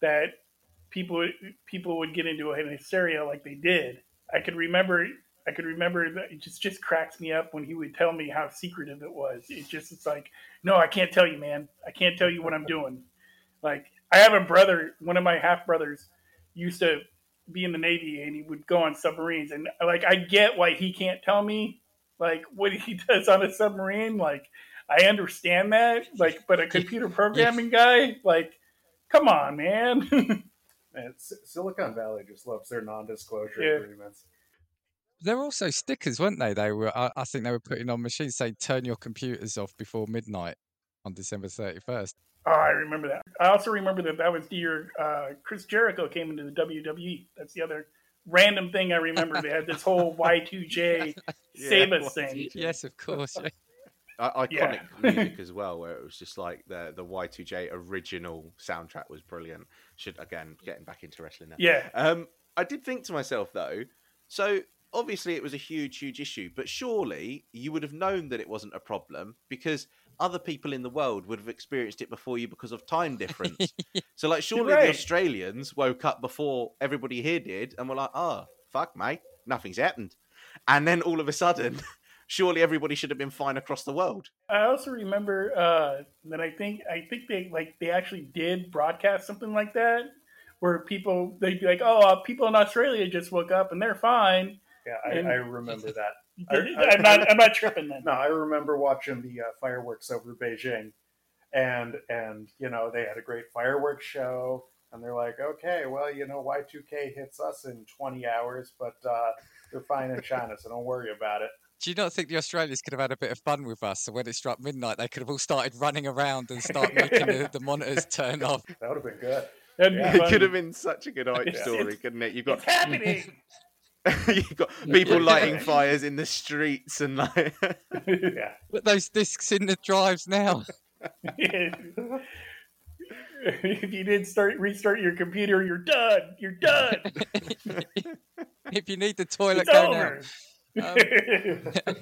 that people people would get into a hysteria like they did. I could remember I could remember that it just just cracks me up when he would tell me how secretive it was. It just it's like, no, I can't tell you, man. I can't tell you what I'm doing. Like I have a brother, one of my half brothers used to be in the Navy and he would go on submarines and like I get why he can't tell me like what he *laughs* does on a submarine. Like I understand that. Like but a computer programming guy, like come on, man. *laughs* Man, S- Silicon Valley just loves their non-disclosure Yeah. agreements. There were also stickers, weren't they? They were. I, I think they were putting on machines saying "Turn your computers off before midnight" on December thirty first. Oh, I remember that. I also remember that that was the year uh, Chris Jericho came into the WWE. That's the other random thing I remember. They had this whole Y2J save us thing. Yes, of course. yeah. I- iconic Yeah. music as well, where it was just like the the Y2J original soundtrack was brilliant. Should again getting back into wrestling now. Yeah. Um, I did think to myself though, so obviously it was a huge, huge issue, but surely you would have known that it wasn't a problem because other people in the world would have experienced it before you because of time *laughs* difference. so, like, surely right. the Australians woke up before everybody here did and were like, "Oh, fuck, mate, nothing's happened," and then all of a sudden. *laughs* Surely everybody should have been fine across the world. I also remember uh, that I think I think they like they actually did broadcast something like that where people they'd be like, "Oh, uh, people in Australia just woke up and they're fine." Yeah, I, I remember that. *laughs* I, I- am not I'm not tripping then. No, I remember watching the uh, fireworks over Beijing, and and you know they had a great fireworks show, and they're like, okay, well, you know, Y two K hits us in twenty hours, but uh, they're fine in China, so don't worry about it. Do you not think the Australians could have had a bit of fun with us? So when it struck midnight, they could have all started running around and start making the, the monitors *laughs* turn off. That would have been good. That'd Yeah. It could have been such a good hype story, it's- couldn't it? You've got It's happening. *laughs* *laughs* you've got people lighting fires in the streets and like *laughs* *laughs* Yeah. Put those discs in the drives now. if you did start restart your computer, you're done. You're done. if you need the toilet, it's go over. now. Um,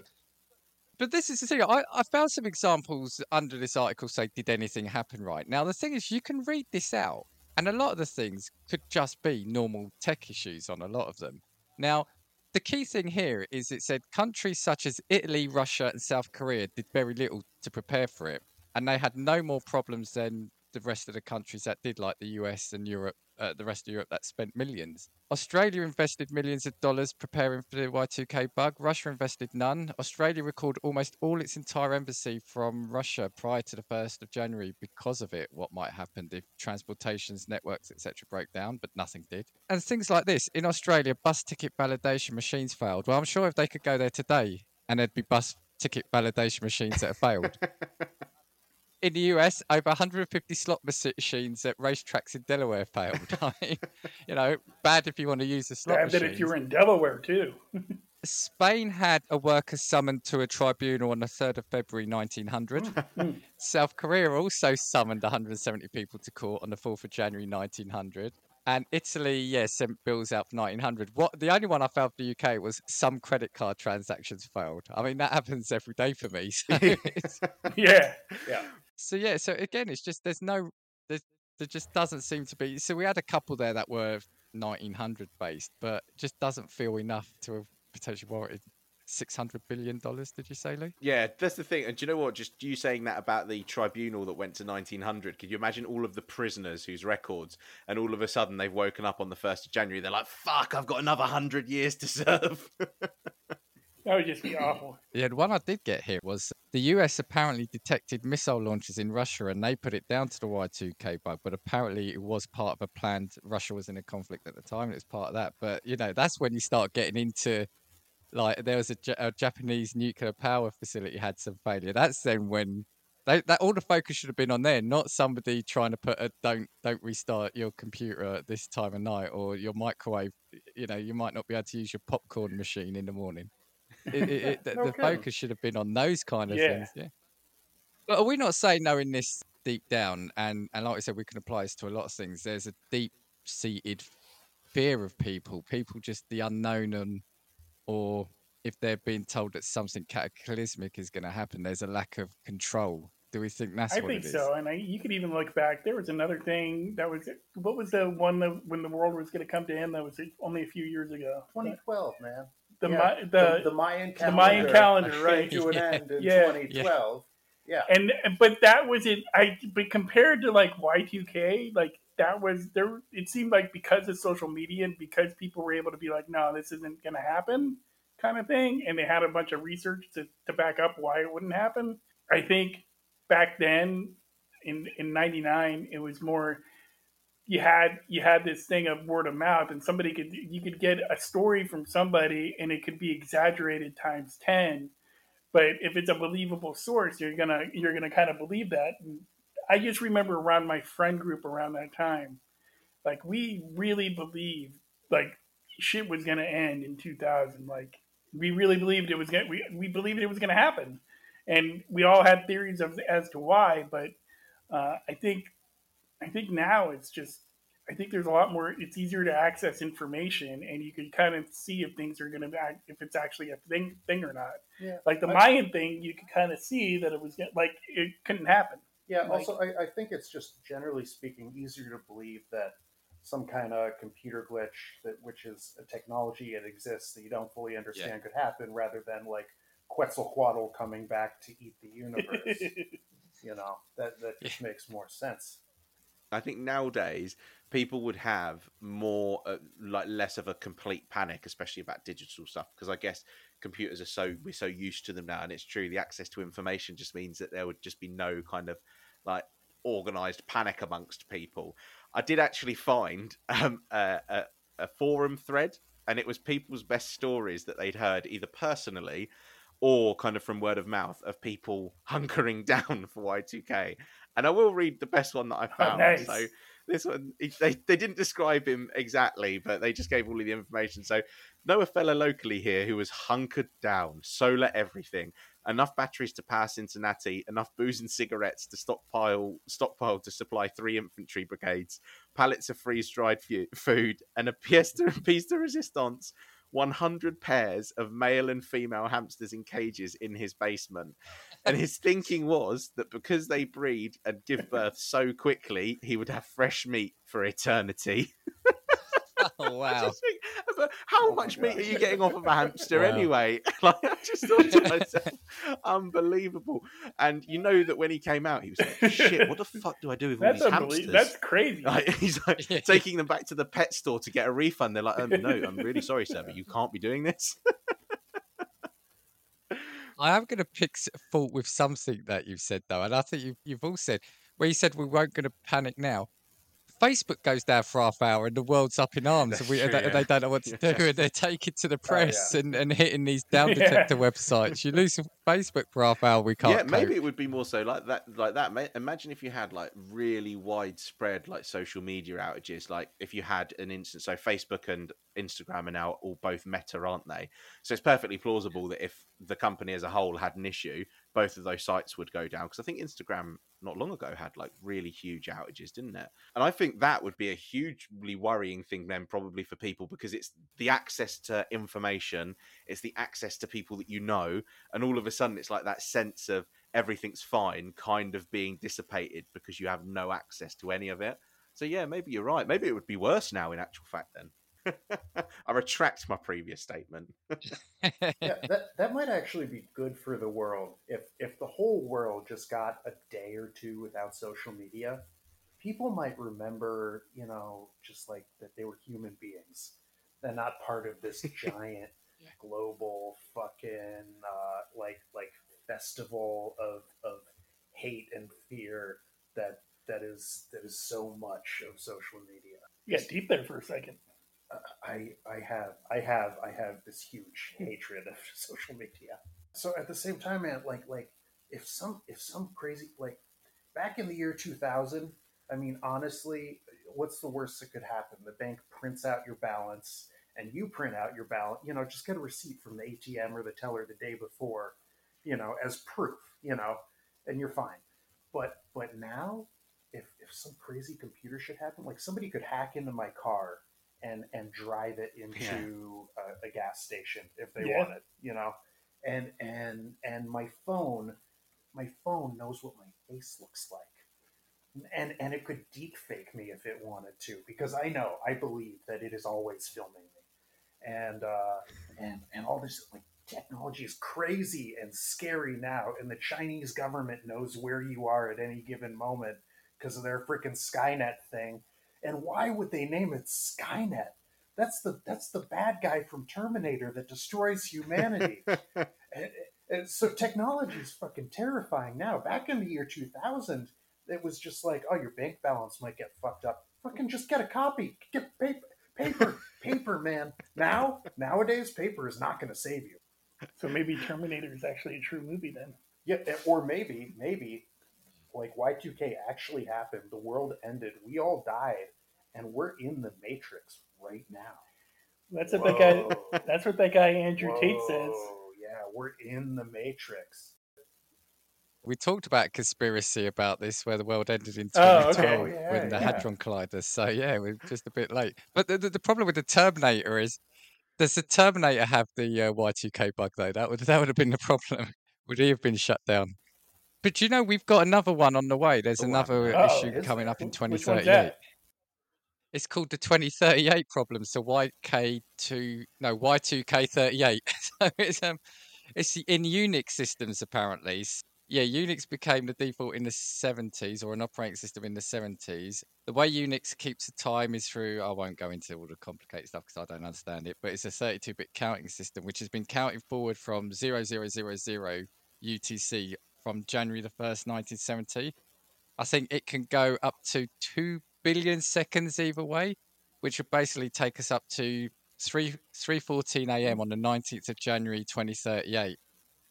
but this is the thing. I, I found some examples under this article say, did anything happen right? Now, the thing is, you can read this out, and a lot of the things could just be normal tech issues on a lot of them. Now, the key thing here is it said countries such as Italy, Russia, and South Korea did very little to prepare for it, and they had no more problems than the rest of the countries that did, like the US and Europe, uh, the rest of Europe that spent millions. Australia invested millions of dollars preparing for the Y2K bug. Russia invested none. Australia recalled almost all its entire embassy from Russia prior to the 1st of January because of it. What might happen if transportations, networks, etc. broke down, but nothing did. And things like this in Australia, bus ticket validation machines failed. Well, I'm sure if they could go there today and there'd be bus ticket validation machines that have failed. *laughs* in the US, over 150 slot machines at racetracks in Delaware failed. *laughs* I mean, you know, bad if you want to use the slot Bad that if you were in Delaware too. *laughs* Spain had a worker summoned to a tribunal on the 3rd of February 1900. Hmm. *laughs* South Korea also summoned 170 people to court on the 4th of January 1900. And Italy, yeah, sent bills out for 1900. What the only one I found for the UK was some credit card transactions failed. I mean, that happens every day for me. So, Yeah. Yeah. So yeah, so again, it's just there's no, there's, there just doesn't seem to be. So we had a couple there that were 1900 based, but just doesn't feel enough to have potentially warranted 600 billion dollars. Did you say, Lou? Yeah, that's the thing. And do you know what? Just you saying that about the tribunal that went to 1900, could you imagine all of the prisoners whose records, and all of a sudden they've woken up on the 1st of January, they're like, fuck, I've got another 100 years to serve. *laughs* That would just be awful. Yeah, one I did get here was the US apparently detected missile launches in Russia and they put it down to the Y2K bug, but apparently it was part of a planned. Russia was in a conflict at the time, and it was part of that. But you know, that's when you start getting into like there was a, a Japanese nuclear power facility had some failure. That's then when they, that all the focus should have been on there, not somebody trying to put a don't don't restart your computer at this time of night or your microwave. You know, you might not be able to use your popcorn machine in the morning. It, it, it, the, No the focus should have been on those kind of Yeah. things. Yeah. But are we not saying knowing this deep down, and and like I said, we can apply this to a lot of things. There's a deep seated fear of people, people just the unknown, and or if they're being told that something cataclysmic is going to happen, there's a lack of control. Do we think that's I what think it is? so, and I, you could even look back. There was another thing that was what was the one that when the world was going to come to end? That was only a few years ago. 2012, man. The Yeah, Mi- the, the Mayan the calendar. Mayan calendar, right? To an end in Yeah. 2012. Yeah. and but that was it. I but compared to like Y two K, like that was there. It seemed like because of social media and because people were able to be like, no, this isn't going to happen, kind of thing, and they had a bunch of research to to back up why it wouldn't happen. I think back then in in '99, it was more. You had you had this thing of word of mouth, and somebody could you could get a story from somebody, and it could be exaggerated times ten. But if it's a believable source you're gonna you're gonna kind of believe that. And i just remember around my friend group around that time like we really believed like shit was gonna end in 2000 like we really believed it was gonna we, we believed it was gonna happen. And we all had theories of as to why but uh, i think i think now it's just I think there's a lot more. It's easier to access information, and you can kind of see if things are going to act, if it's actually a thing thing or not. Yeah. Like the Mayan thing, you could kind of see that it was like it couldn't happen. Yeah. Like- also, I, I think it's just generally speaking easier to believe that some kind of computer glitch that which is a technology that exists that you don't fully understand could happen, rather than like Quetzalcoatl coming back to eat the universe. *laughs* you know that that just makes more sense. I think nowadays people would have more, uh, like less of a complete panic, especially about digital stuff, because I guess computers are so we're so used to them now, and it's true the access to information just means that there would just be no kind of like organized panic amongst people. I did actually find um, a, a, a forum thread, and it was people's best stories that they'd heard either personally or kind of from word of mouth of people *laughs* hunkering down for Y2K. And I will read the best one that I found. nice. So this one they they didn't describe him exactly, but they just gave all of the information. So, know a fella locally here who was hunkered down, solar everything, enough batteries to pass Cincinnati, enough booze and cigarettes to stockpile stockpile to supply three infantry brigades, pallets of freeze dried food, and a pièce de, *laughs* pièce de resistance 100 pairs of male and female hamsters in cages in his basement. And *laughs* his thinking was that because they breed and give birth so quickly, he would have fresh meat for eternity. *laughs* Oh wow! Think, how oh much meat are you getting off of a hamster wow. anyway? *laughs* like I just thought to myself, unbelievable. And you know that when he came out, he was like, "Shit, what the *laughs* fuck do I do with that's all these hamsters?" That's crazy. Like, *laughs* he's like *laughs* taking them back to the pet store to get a refund. They're like, um, "No, I'm really sorry, sir, but you can't be doing this." I am going to pick fault with something that you've said though, and I think you've, you've all said where you said we weren't going to panic now. Facebook goes down for half hour and the world's up in *laughs* arms and, we, true, yeah. they don't know what to do and *laughs* they're taking to the oh, press oh, yeah. and, and hitting these *laughs* down detector websites. You lose Facebook for half hour, we can't. Yeah, maybe it would be more so like that. Like that. Imagine if you had like really widespread like social media outages. Like if you had an instance, so Facebook and Instagram are now all both Meta, aren't they? So it's perfectly plausible that if the company as a whole had an issue, both of those sites would go down. Because I think Instagram not long ago had like really huge outages, didn't it? And I think that would be a hugely worrying thing then, probably for people, because it's the access to information, it's the access to people that you know, and all of a sudden it's like that sense of everything's fine kind of being dissipated because you have no access to any of it. So yeah, maybe you're right. Maybe it would be worse now in actual fact then. I retract my previous statement. *laughs* yeah, that that might actually be good for the world if if the whole world just got a day or two without social media. People might remember, you know, just like that they were human beings and not part of this *laughs* giant global fucking uh, like like festival of of hate and fear that that is that is so much of social media. Yeah, deep there for a second. I I have I have I have this huge hatred of *laughs* social media. So at the same time, man, like like if some if some crazy like back in the year 2000, I mean honestly, what's the worst that could happen? The bank prints out your balance and you print out your balance, you know, just get a receipt from the ATM or the teller the day before, you know, as proof, you know, and you're fine. But but now if if some crazy computer shit happened, like somebody could hack into my car and and drive it into yeah. a, a, gas station if they yeah. want it, you know. And and and my phone, my phone knows what my face looks like, and and it could deep fake me if it wanted to, because I know I believe that it is always filming me, and uh, and and all this like technology is crazy and scary now, and the Chinese government knows where you are at any given moment because of their freaking Skynet thing and why would they name it Skynet? That's the that's the bad guy from Terminator that destroys humanity. *laughs* and, and so technology is fucking terrifying now. Back in the year 2000, it was just like, oh, your bank balance might get fucked up. Fucking just get a copy. Get paper, paper, *laughs* paper, man. Now, nowadays, paper is not going to save you. So maybe Terminator is actually a true movie then. Yeah, eh, or maybe, maybe like Y2K actually happened. The world ended. We all died, and we're in the Matrix right now. That's what Whoa. that guy. That's what that guy Andrew Whoa. Tate says. Yeah, we're in the Matrix. We talked about conspiracy about this, where the world ended in 2012 oh, okay. yeah, when the yeah. Hadron Collider. So yeah, we're just a bit late. But the, the, the problem with the Terminator is, does the Terminator have the uh, Y2K bug though? That would that would have been the problem. *laughs* Would he have been shut down? But you know, we've got another one on the way. There's another oh, issue coming up in 2038. It's called the 2038 problem. So YK2, no, Y2K38. *laughs* so it's, um, it's in Unix systems, apparently. Yeah, Unix became the default in the 70s or an operating system in the 70s. The way Unix keeps the time is through, I won't go into all the complicated stuff because I don't understand it, but it's a 32 bit counting system which has been counting forward from 0000 UTC from January the 1st, 1970. I think it can go up to 2 billion seconds either way, which would basically take us up to 3 3:14 a.m. Mm. on the 19th of January 2038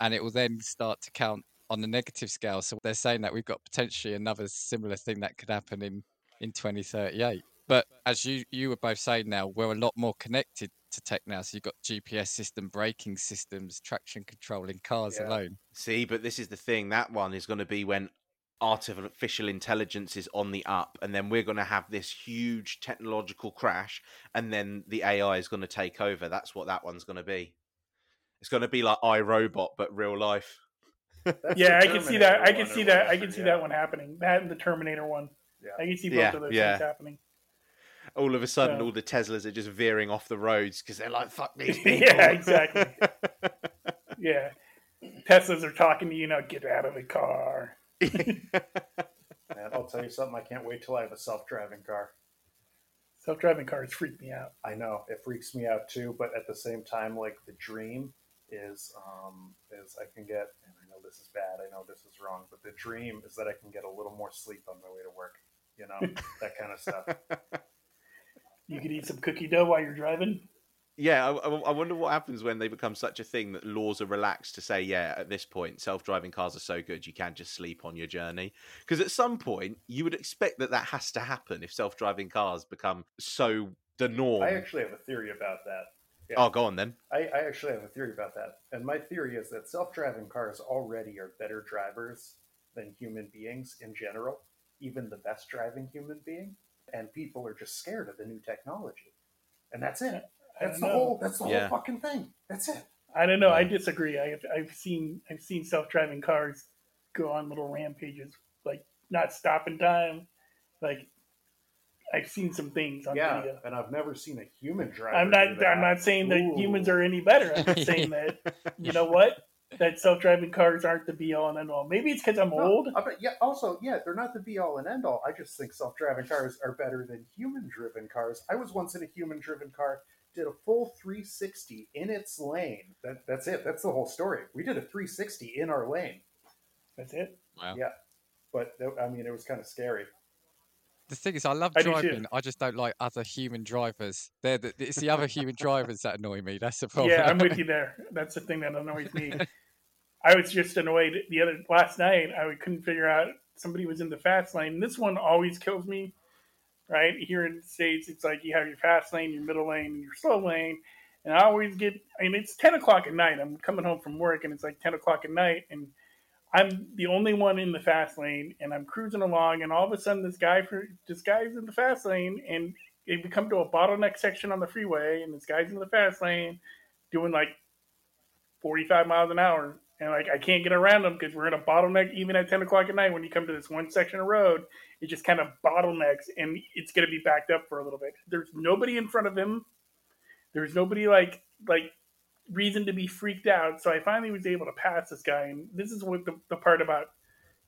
and it will then start to count on the negative scale. So they're saying that we've got potentially another similar thing that could happen in in 2038. But as you you were both saying now, we're a lot more connected to tech now. So you've got GPS system, braking systems, traction control in cars Yeah. alone. See, but this is the thing. That one is going to be when artificial intelligence is on the up, and then we're going to have this huge technological crash, and then the AI is going to take over. That's what that one's going to be. It's going to be like iRobot, but real life. That's yeah, I can see that. I can see that. I can see yeah. that one happening. That and the Terminator one. Yeah. I can see both Yeah, of those yeah. things happening. All of a sudden, Yeah. all the Teslas are just veering off the roads because they're like, "Fuck these *laughs* people." Yeah, exactly. *laughs* Yeah, Teslas are talking to you now. Get out of the car. Man, I'll tell you something. I can't wait till I have a self-driving car. Self-driving cars freak me out. I know it freaks me out too, but at the same time, like the dream is, um, is I can get, and I know this is bad, I know this is wrong, but the dream is that I can get a little more sleep on my way to work. You know, *laughs* that kind of stuff. You could eat some cookie dough while you're driving. Yeah, I, I wonder what happens when they become such a thing that laws are relaxed to say, yeah, at this point, self-driving cars are so good you can't just sleep on your journey. Because at some point, you would expect that that has to happen if self-driving cars become so the norm. I actually have a theory about that. yeah. Oh, go on then. I, I actually have a theory about that. And my theory is that self driving cars already are better drivers than human beings in general, even the best driving human being. And people are just scared of the new technology. And that's it. I That's the know. whole that's the Yeah. whole fucking thing. That's it. I don't know. I disagree. I, I've seen I've seen self-driving cars go on little rampages, like not stop in time. Like I've seen some things on yeah. video. And I've never seen a human drive. I'm not. that. I'm not saying that Ooh. humans are any better. I'm just *laughs* saying that you know what that self-driving cars aren't the be all and end all. Maybe it's because I'm No, old. I bet- yeah. Also, yeah, they're not the be all and end all. I just think self driving cars are better than human driven cars. I was once in a human driven car, did a full 360 in its lane. That, that's it. That's the whole story. We did a 360 in our lane, That's it. Wow. Yeah. but that- I mean, it was kind of scary. The thing is, I love I driving. I just don't like other human drivers. They're the, it's the other human drivers that annoy me. That's the problem. Yeah, I'm with *laughs* you there. That's the thing that annoys me. I was just annoyed the other last night. I couldn't figure out somebody was in the fast lane. This one always kills me. Right here in the states, it's like you have your fast lane, your middle lane, and your slow lane. And I always get. Mean, it's ten o'clock at night. I'm coming home from work, and it's like ten o'clock at night, and I'm the only one in the fast lane, and I'm cruising along, and all of a sudden, this guy for this guy's in the fast lane, and we come to a bottleneck section on the freeway, and this guy's in the fast lane, doing like 45 miles an hour. And like I can't get around them because we're in a bottleneck even at 10 o'clock at night. When you come to this one section of road, just kind of bottlenecks and it's going to be backed up for a little bit. There's nobody in front of him. There's nobody like like reason to be freaked out. So I finally was able to pass this guy. And this is what the, the part about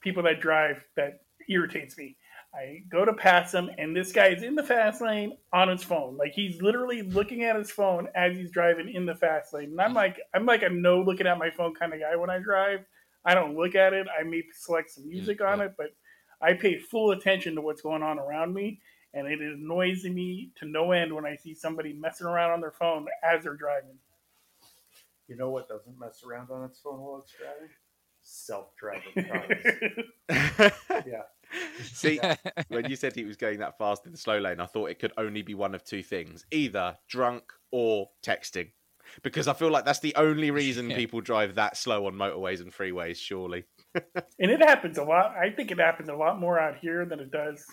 people that drive that irritates me. I go to pass him, and this guy is in the fast lane on his phone. Like he's literally looking at his phone as he's driving in the fast lane. And I'm mm. like, I'm like a no looking at my phone kind of guy when I drive. I don't look at it. I may select some mm, music on yeah. it, but I pay full attention to what's going on around me. And it annoys me to no end when I see somebody messing around on their phone as they're driving. You know what doesn't mess around on its phone while it's driving? Self driving *laughs* cars. *laughs* yeah. See, when you said he was going that fast in the slow lane, I thought it could only be one of two things either drunk or texting. Because I feel like that's the only *laughs* reason Yeah. people drive that slow on motorways and freeways, surely. *laughs* and it happens a lot. I think it happens a lot more out here than it does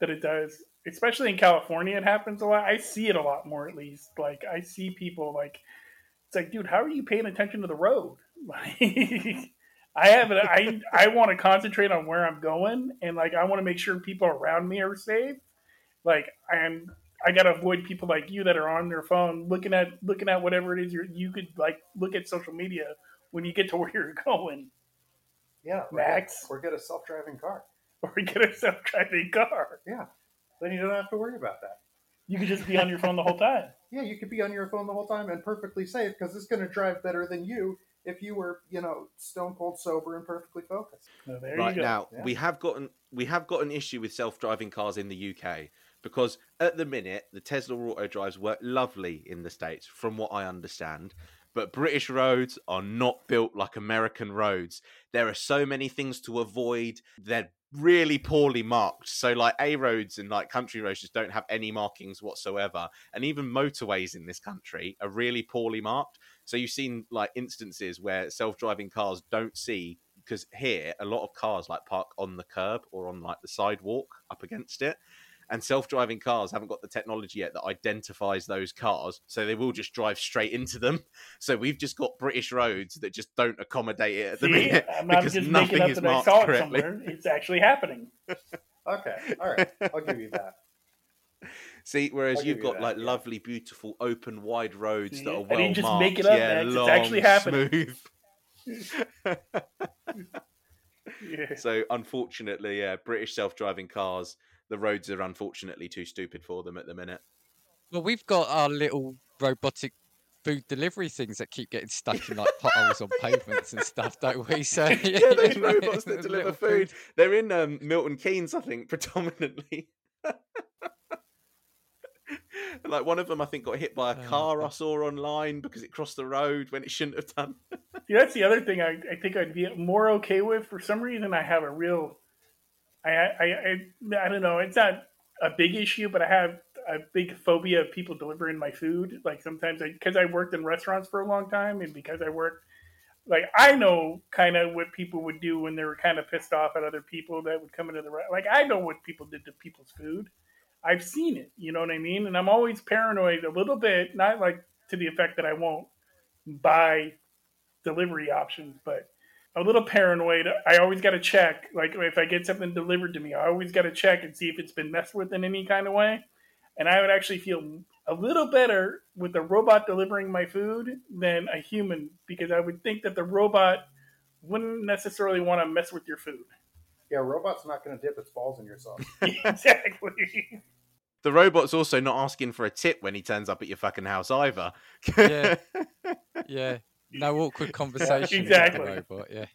than it does, especially in California. It happens a lot. I see it a lot more, at least. Like I see people like it's like, dude, how are you paying attention to the road? *laughs* Like, I have it. I I want to concentrate on where I'm going, and like I want to make sure people around me are safe. Like I'm. I gotta avoid people like you that are on their phone looking at looking at whatever it is you you could like look at social media when you get to *laughs* where you're going Yeah. Max. Or get a self driving car. or get a self-driving car. Yeah, then you don't have to worry about that. You could just be on your phone the whole time. *laughs* Yeah, you could be on your phone the whole time and perfectly safe because it's going to drive better than you if you were, you know, stone cold sober and perfectly focused. So there right you go. now, Yeah. we have gotten we have got an issue with self-driving cars in the UK because at the minute the Tesla auto drives work lovely in the states, from what I understand. but British roads are not built like American roads. There are so many things to avoid. They're really poorly marked. So like A roads and like country roads just don't have any markings whatsoever. And even motorways in this country are really poorly marked. So you've seen like instances where self-driving cars don't see because here a lot of cars like park on the curb or on like the sidewalk up against it and self-driving cars haven't got the technology yet that identifies those cars so they will just drive straight into them *laughs* so we've just got british roads that just don't accommodate it at the See, minute I'm *laughs* not because just making nothing up is that I marked saw it correctly somewhere. It's actually happening. *laughs* Okay, all right, I'll give you that. see whereas I'll you've give you got that, like yeah. lovely beautiful open wide roads See, that are I didn't just marked make it up, yeah Max, it's actually happening. smooth Yeah. so unfortunately yeah british self-driving cars the roads are unfortunately too stupid for them at the minute Well, we've got our little robotic food delivery things that keep getting stuck in like potholes on *laughs* pavements and stuff, don't we? *laughs* So yeah, those *laughs* robots that deliver little food. They're in um, Milton Keynes, I think, predominantly. like one of them, I think, got hit by a Oh, car I saw online because it crossed the road when it shouldn't have done. See, that's the other thing I, I think I'd be more okay with. For some reason, I have a real, I, I, I, I don't know. It's not a big issue, but I have a big phobia of people delivering my food. Like sometimes, I because I worked in restaurants for a long time, and because I worked, like I know kind of what people would do when they were kind of pissed off at other people that would come into the like I know what people did to people's food. I've seen it. You know what I mean? And I'm always paranoid a little bit, not like to the effect that I won't buy delivery options, but a little paranoid. I always got to check. Like if I get something delivered to me, I always got to check and see if it's been messed with in any kind of way. And I would actually feel a little better with a robot delivering my food than a human because I would think that the robot wouldn't necessarily want to mess with your food. Yeah, a robot's not going to dip its balls in your sauce. *laughs* exactly. The robot's also not asking for a tip when he turns up at your fucking house either. Yeah. *laughs* Yeah. No awkward conversation. exactly. Robot, yeah.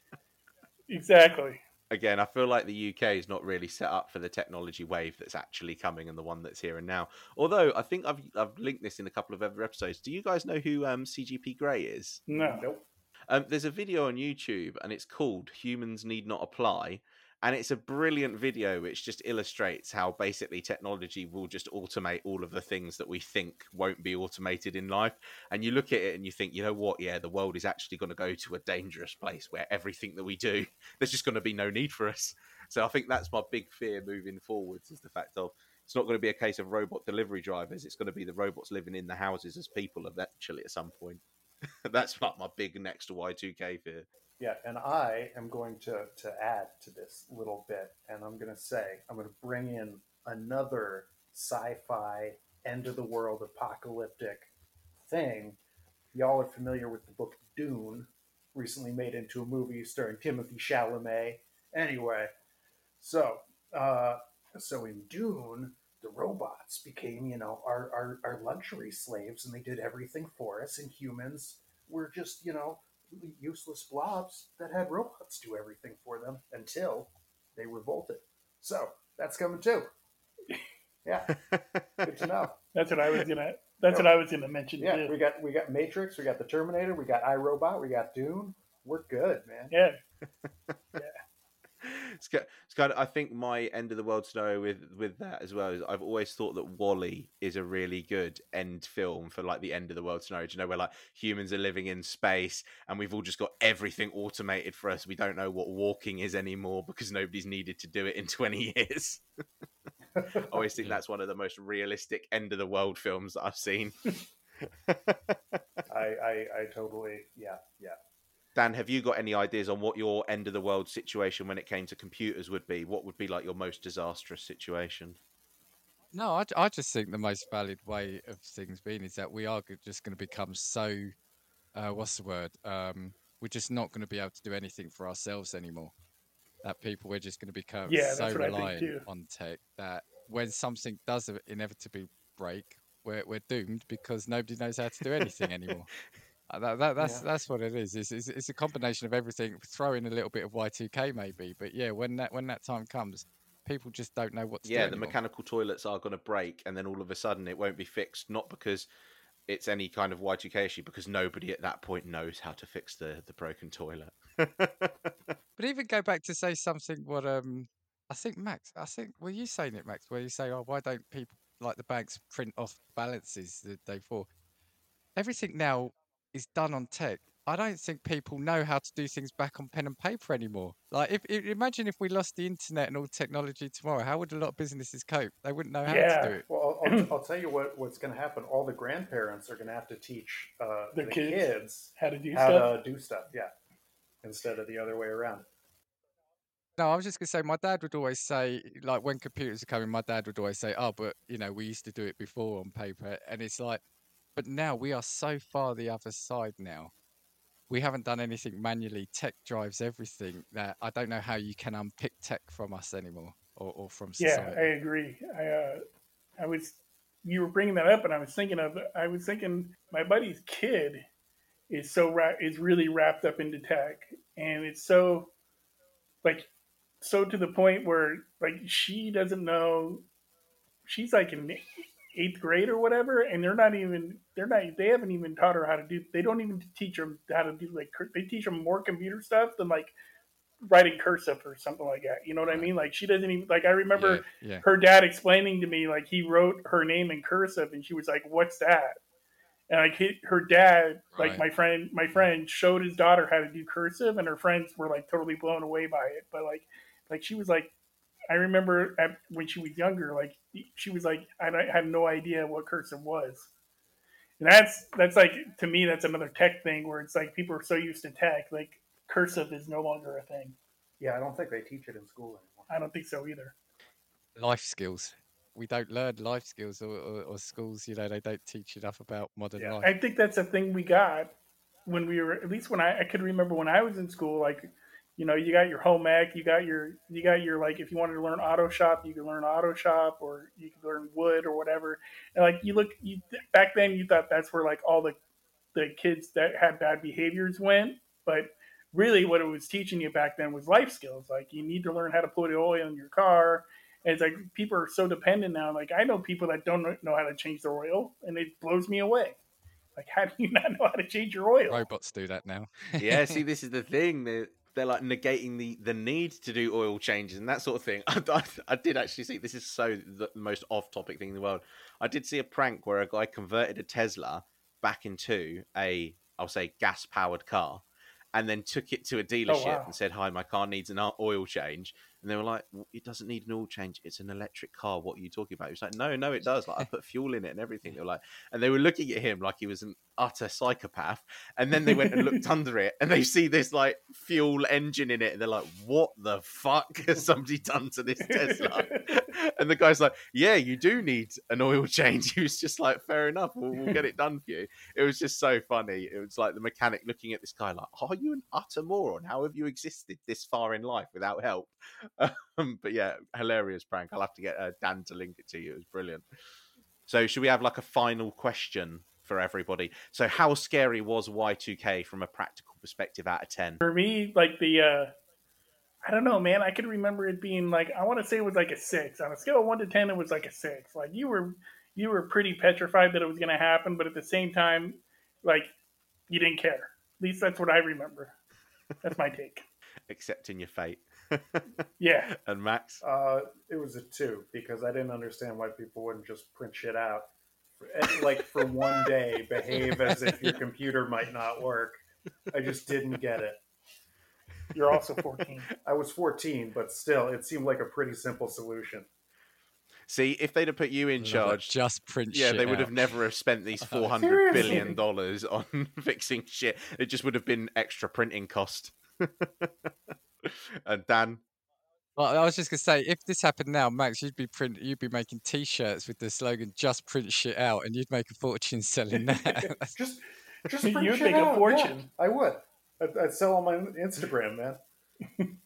Exactly. Again, I feel like the UK is not really set up for the technology wave that's actually coming and the one that's here and now. Although I think I've I've linked this in a couple of other episodes. Do you guys know who um, CGP Grey is? No. Nope. Um, there's a video on YouTube and it's called Humans Need Not Apply. And it's a brilliant video which just illustrates how basically technology will just automate all of the things that we think won't be automated in life. And you look at it and you think, you know what? Yeah, the world is actually going to go to a dangerous place where everything that we do, *laughs* there's just going to be no need for us. So I think that's my big fear moving forwards is the fact of it's not going to be a case of robot delivery drivers. It's going to be the robots living in the houses as people eventually at some point. *laughs* that's like my big next to Y2K fear. Yeah, and I am going to to add to this little bit, and I'm going to say I'm going to bring in another sci-fi end of the world apocalyptic thing. Y'all are familiar with the book Dune, recently made into a movie starring Timothy Chalamet. Anyway, so uh, so in Dune, the robots became you know our, our our luxury slaves, and they did everything for us, and humans were just you know useless blobs that had robots do everything for them until they revolted. So that's coming too. Yeah, good to know. *laughs* That's what I was gonna. That's what I was gonna mention Yeah, too. we got we got Matrix, we got the Terminator, we got iRobot, we got Dune. We're good, man. Yeah. *laughs* ki- it's kind of. I think my end of the world scenario with with that as well is I've always thought that WALL-E is a really good end film for like the end of the world scenario. Do you know where like humans are living in space and we've all just got everything automated for us. We don't know what walking is anymore because nobody's needed to do it in *laughs* twenty years. I always think *laughs* that's one of the most realistic end of the world films that I've seen. *laughs* I, I I totally yeah yeah. Dan, have you got any ideas on what your end of the world situation when it came to computers would be? What would be like your most disastrous situation? No, I, I just think the most valid way of things being is that we are just going to become so, uh, what's the word? Um, we're just not going to be able to do anything for ourselves anymore. That people, we're just going to become Yeah, so that's what I think reliant on tech that when something does inevitably break, we're, we're doomed because nobody knows how to do anything anymore. *laughs* Uh, That, that, that's Yeah. that's what it is. It's, it's, it's a combination of everything. Throw in a little bit of Y2K maybe, but yeah, when that when that time comes, people just don't know what to do. yeah, the anymore. mechanical toilets are going to break, and then all of a sudden it won't be fixed. Not because it's any kind of Y2K issue because nobody at that point knows how to fix the the broken toilet. *laughs* But even go back to say something what um I think Max, I think were you saying it, Max, where you say, Oh, why don't people like the banks print off balances the day before? Everything now is done on tech. I don't think people know how to do things back on pen and paper anymore. Like, if, if imagine if we lost the internet and all technology tomorrow, how would a lot of businesses cope? They wouldn't know how Yeah. to do it. Well, I'll, I'll, *clears throat* I'll tell you what what's going to happen. All the grandparents are going to have to teach uh, Their the kids kids How to do how stuff. to do stuff. Yeah, instead of the other way around. No, I was just gonna say, my dad would always say, like when computers are coming, my dad would always say, "Oh, but you know, we used to do it before on paper," and it's like, but now we are so far the other side now. We haven't done anything manually. Tech drives everything. That I don't know how you can unpick tech from us anymore, or, or from Yeah. I agree. I uh, I was you were bringing that up, and I was thinking of I was thinking my buddy's kid is so ra- is really wrapped up into tech, and it's so like so to the point where like she doesn't know she's like in *laughs* eighth grade or whatever, and they're not even they're not they haven't even taught her how to do they don't even teach them how to do like they teach them more computer stuff than like writing cursive or something like that. You know what I mean? Like she doesn't even like I remember yeah, yeah. her dad explaining to me like he wrote her name in cursive and she was like what's that and like he, her dad like Right. my friend my friend showed his daughter how to do cursive and her friends were like totally blown away by it but like like she was like i remember at, when she was younger like she was like i don't- had no idea what cursive was and that's that's like to me that's another tech thing where it's like people are so used to tech like cursive is no longer a thing Yeah, I don't think they teach it in school anymore. i don't think so either Life skills. We don't learn life skills, or, or, or schools. You know, they don't teach enough about modern Yeah, life. I think that's a thing we got when we were at least when I, I could remember when I was in school. Like, you know, you got your home ec, you got your you got your like if you wanted to learn auto shop, you could learn auto shop, or you could learn wood or whatever. And like you look, you back then you thought that's where like all the the kids that had bad behaviors went, but really what it was teaching you back then was life skills. Like you need to learn how to put oil in your car. And it's like people are so dependent now. Like I know people that don't know how to change their oil, and it blows me away. Like how do you *laughs* not know how to change your oil? Robots do that now. yeah, *laughs* see, this is the thing. They're, they're like negating the, the need to do oil changes and that sort of thing. *laughs* I, I, I did actually see this is so the most off topic thing in the world. I did see a prank where a guy converted a Tesla back into a, I'll say, gas powered car and then took it to a oh, dealership wow. and said, Hi, my car needs an oil change. And they were like, "W- It doesn't need an oil change. It's an electric car. What are you talking about? He was like, No, no, it does. Like, I put *laughs* fuel in it and everything. They were like, and they were looking at him like he was an utter psychopath. And then they went and looked *laughs* under it and they see this like fuel engine in it. And they're like, What the fuck has somebody done to this Tesla? *laughs* and the guy's like, Yeah, you do need an oil change. He was just like, Fair enough. We'll, we'll get it done for you. It was just so funny. It was like the mechanic looking at this guy like, Are you an utter moron? How have you existed this far in life without help? *laughs* Um, but yeah, hilarious prank. I'll have to get uh, Dan to link it to you. It was brilliant. So, should we have like a final question for everybody? So, how scary was Y2K from a practical perspective out of 10? For me, like the uh I don't know, man. I could remember it being like I want to say it was like a six on a scale of one to ten. It was like a six. Like you were you were pretty petrified that it was going to happen, but at the same time, like you didn't care. At least that's what I remember. That's my take. *laughs* Accepting your fate. Yeah. *laughs* and Max? Uh, it was a two because I didn't understand why people wouldn't just print shit out. Like for one day, behave as if your computer might not work. I just didn't get it. You're also 14. I was 14, but still, it seemed like a pretty simple solution. See, if they'd have put you in Love it. charge, Just print yeah, shit they would out. have never have spent these *laughs* four hundred billion dollars on *laughs* fixing shit. It just would have been extra printing cost. *laughs* and Dan, Well, I was just gonna say, if this happened now, Max, you'd be print, you'd be making T-shirts with the slogan "Just print shit out," and you'd make a fortune selling *laughs* that. *laughs* Just, just print You'd shit make a fortune. Yeah, I would. I'd, I'd sell on my Instagram, man.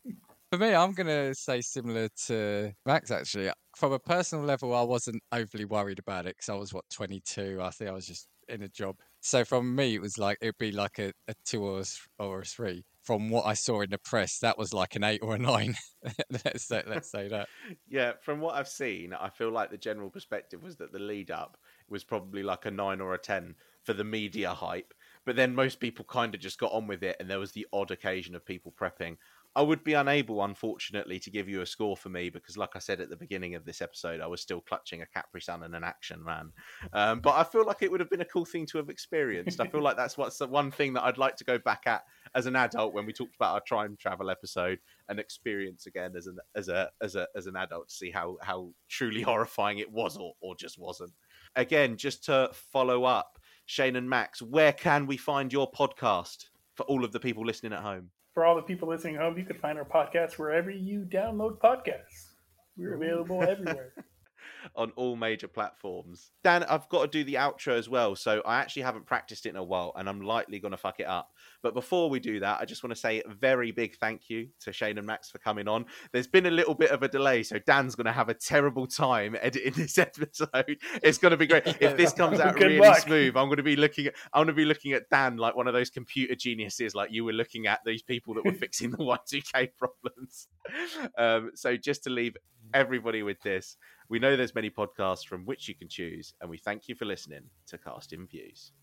For me, I'm gonna say similar to Max. Actually, from a personal level, I wasn't overly worried about it because I was what 22. I think I was just in a job. So from me, it was like it'd be like a, a two or a, or a three. From what I saw in the press, that was like an eight or a nine. *laughs* let's say, let's say that. yeah, from what I've seen, I feel like the general perspective was that the lead up was probably like a nine or a ten. for the media hype. But then most people kind of just got on with it, and there was the odd occasion of people prepping. I would be unable, unfortunately, to give you a score for me because, like I said at the beginning of this episode, I was still clutching a Capri Sun and an Action Man. Um, but I feel like it would have been a cool thing to have experienced. I feel like that's what's the one thing that I'd like to go back at as an adult when we talked about our time travel episode and experience again as an as a as a as an adult to see how how truly *laughs* horrifying it was or, or just wasn't. Again, just to follow up, Shayne and Max, where can we find your podcast for all of the people listening at home? For all the people listening at home, you can find our podcast wherever you download podcasts. We're available *laughs* everywhere. On all major platforms. Dan, I've got to do the outro as well, so I actually haven't practiced it in a while, and I'm likely going to fuck it up. But before we do that, I just want to say a very big thank you to Shayne and Max for coming on. There's been a little bit of a delay, so Dan's going to have a terrible time editing this *laughs* episode. It's going to be great if this comes out *laughs* really luck. smooth. I'm going to be looking at I'm going to be looking at Dan like one of those computer geniuses, like you were looking at these people that were *laughs* fixing the Y2K problems. Um, so just to leave everybody with this. We know there's many podcasts from which you can choose, and we thank you for listening to Casting Views.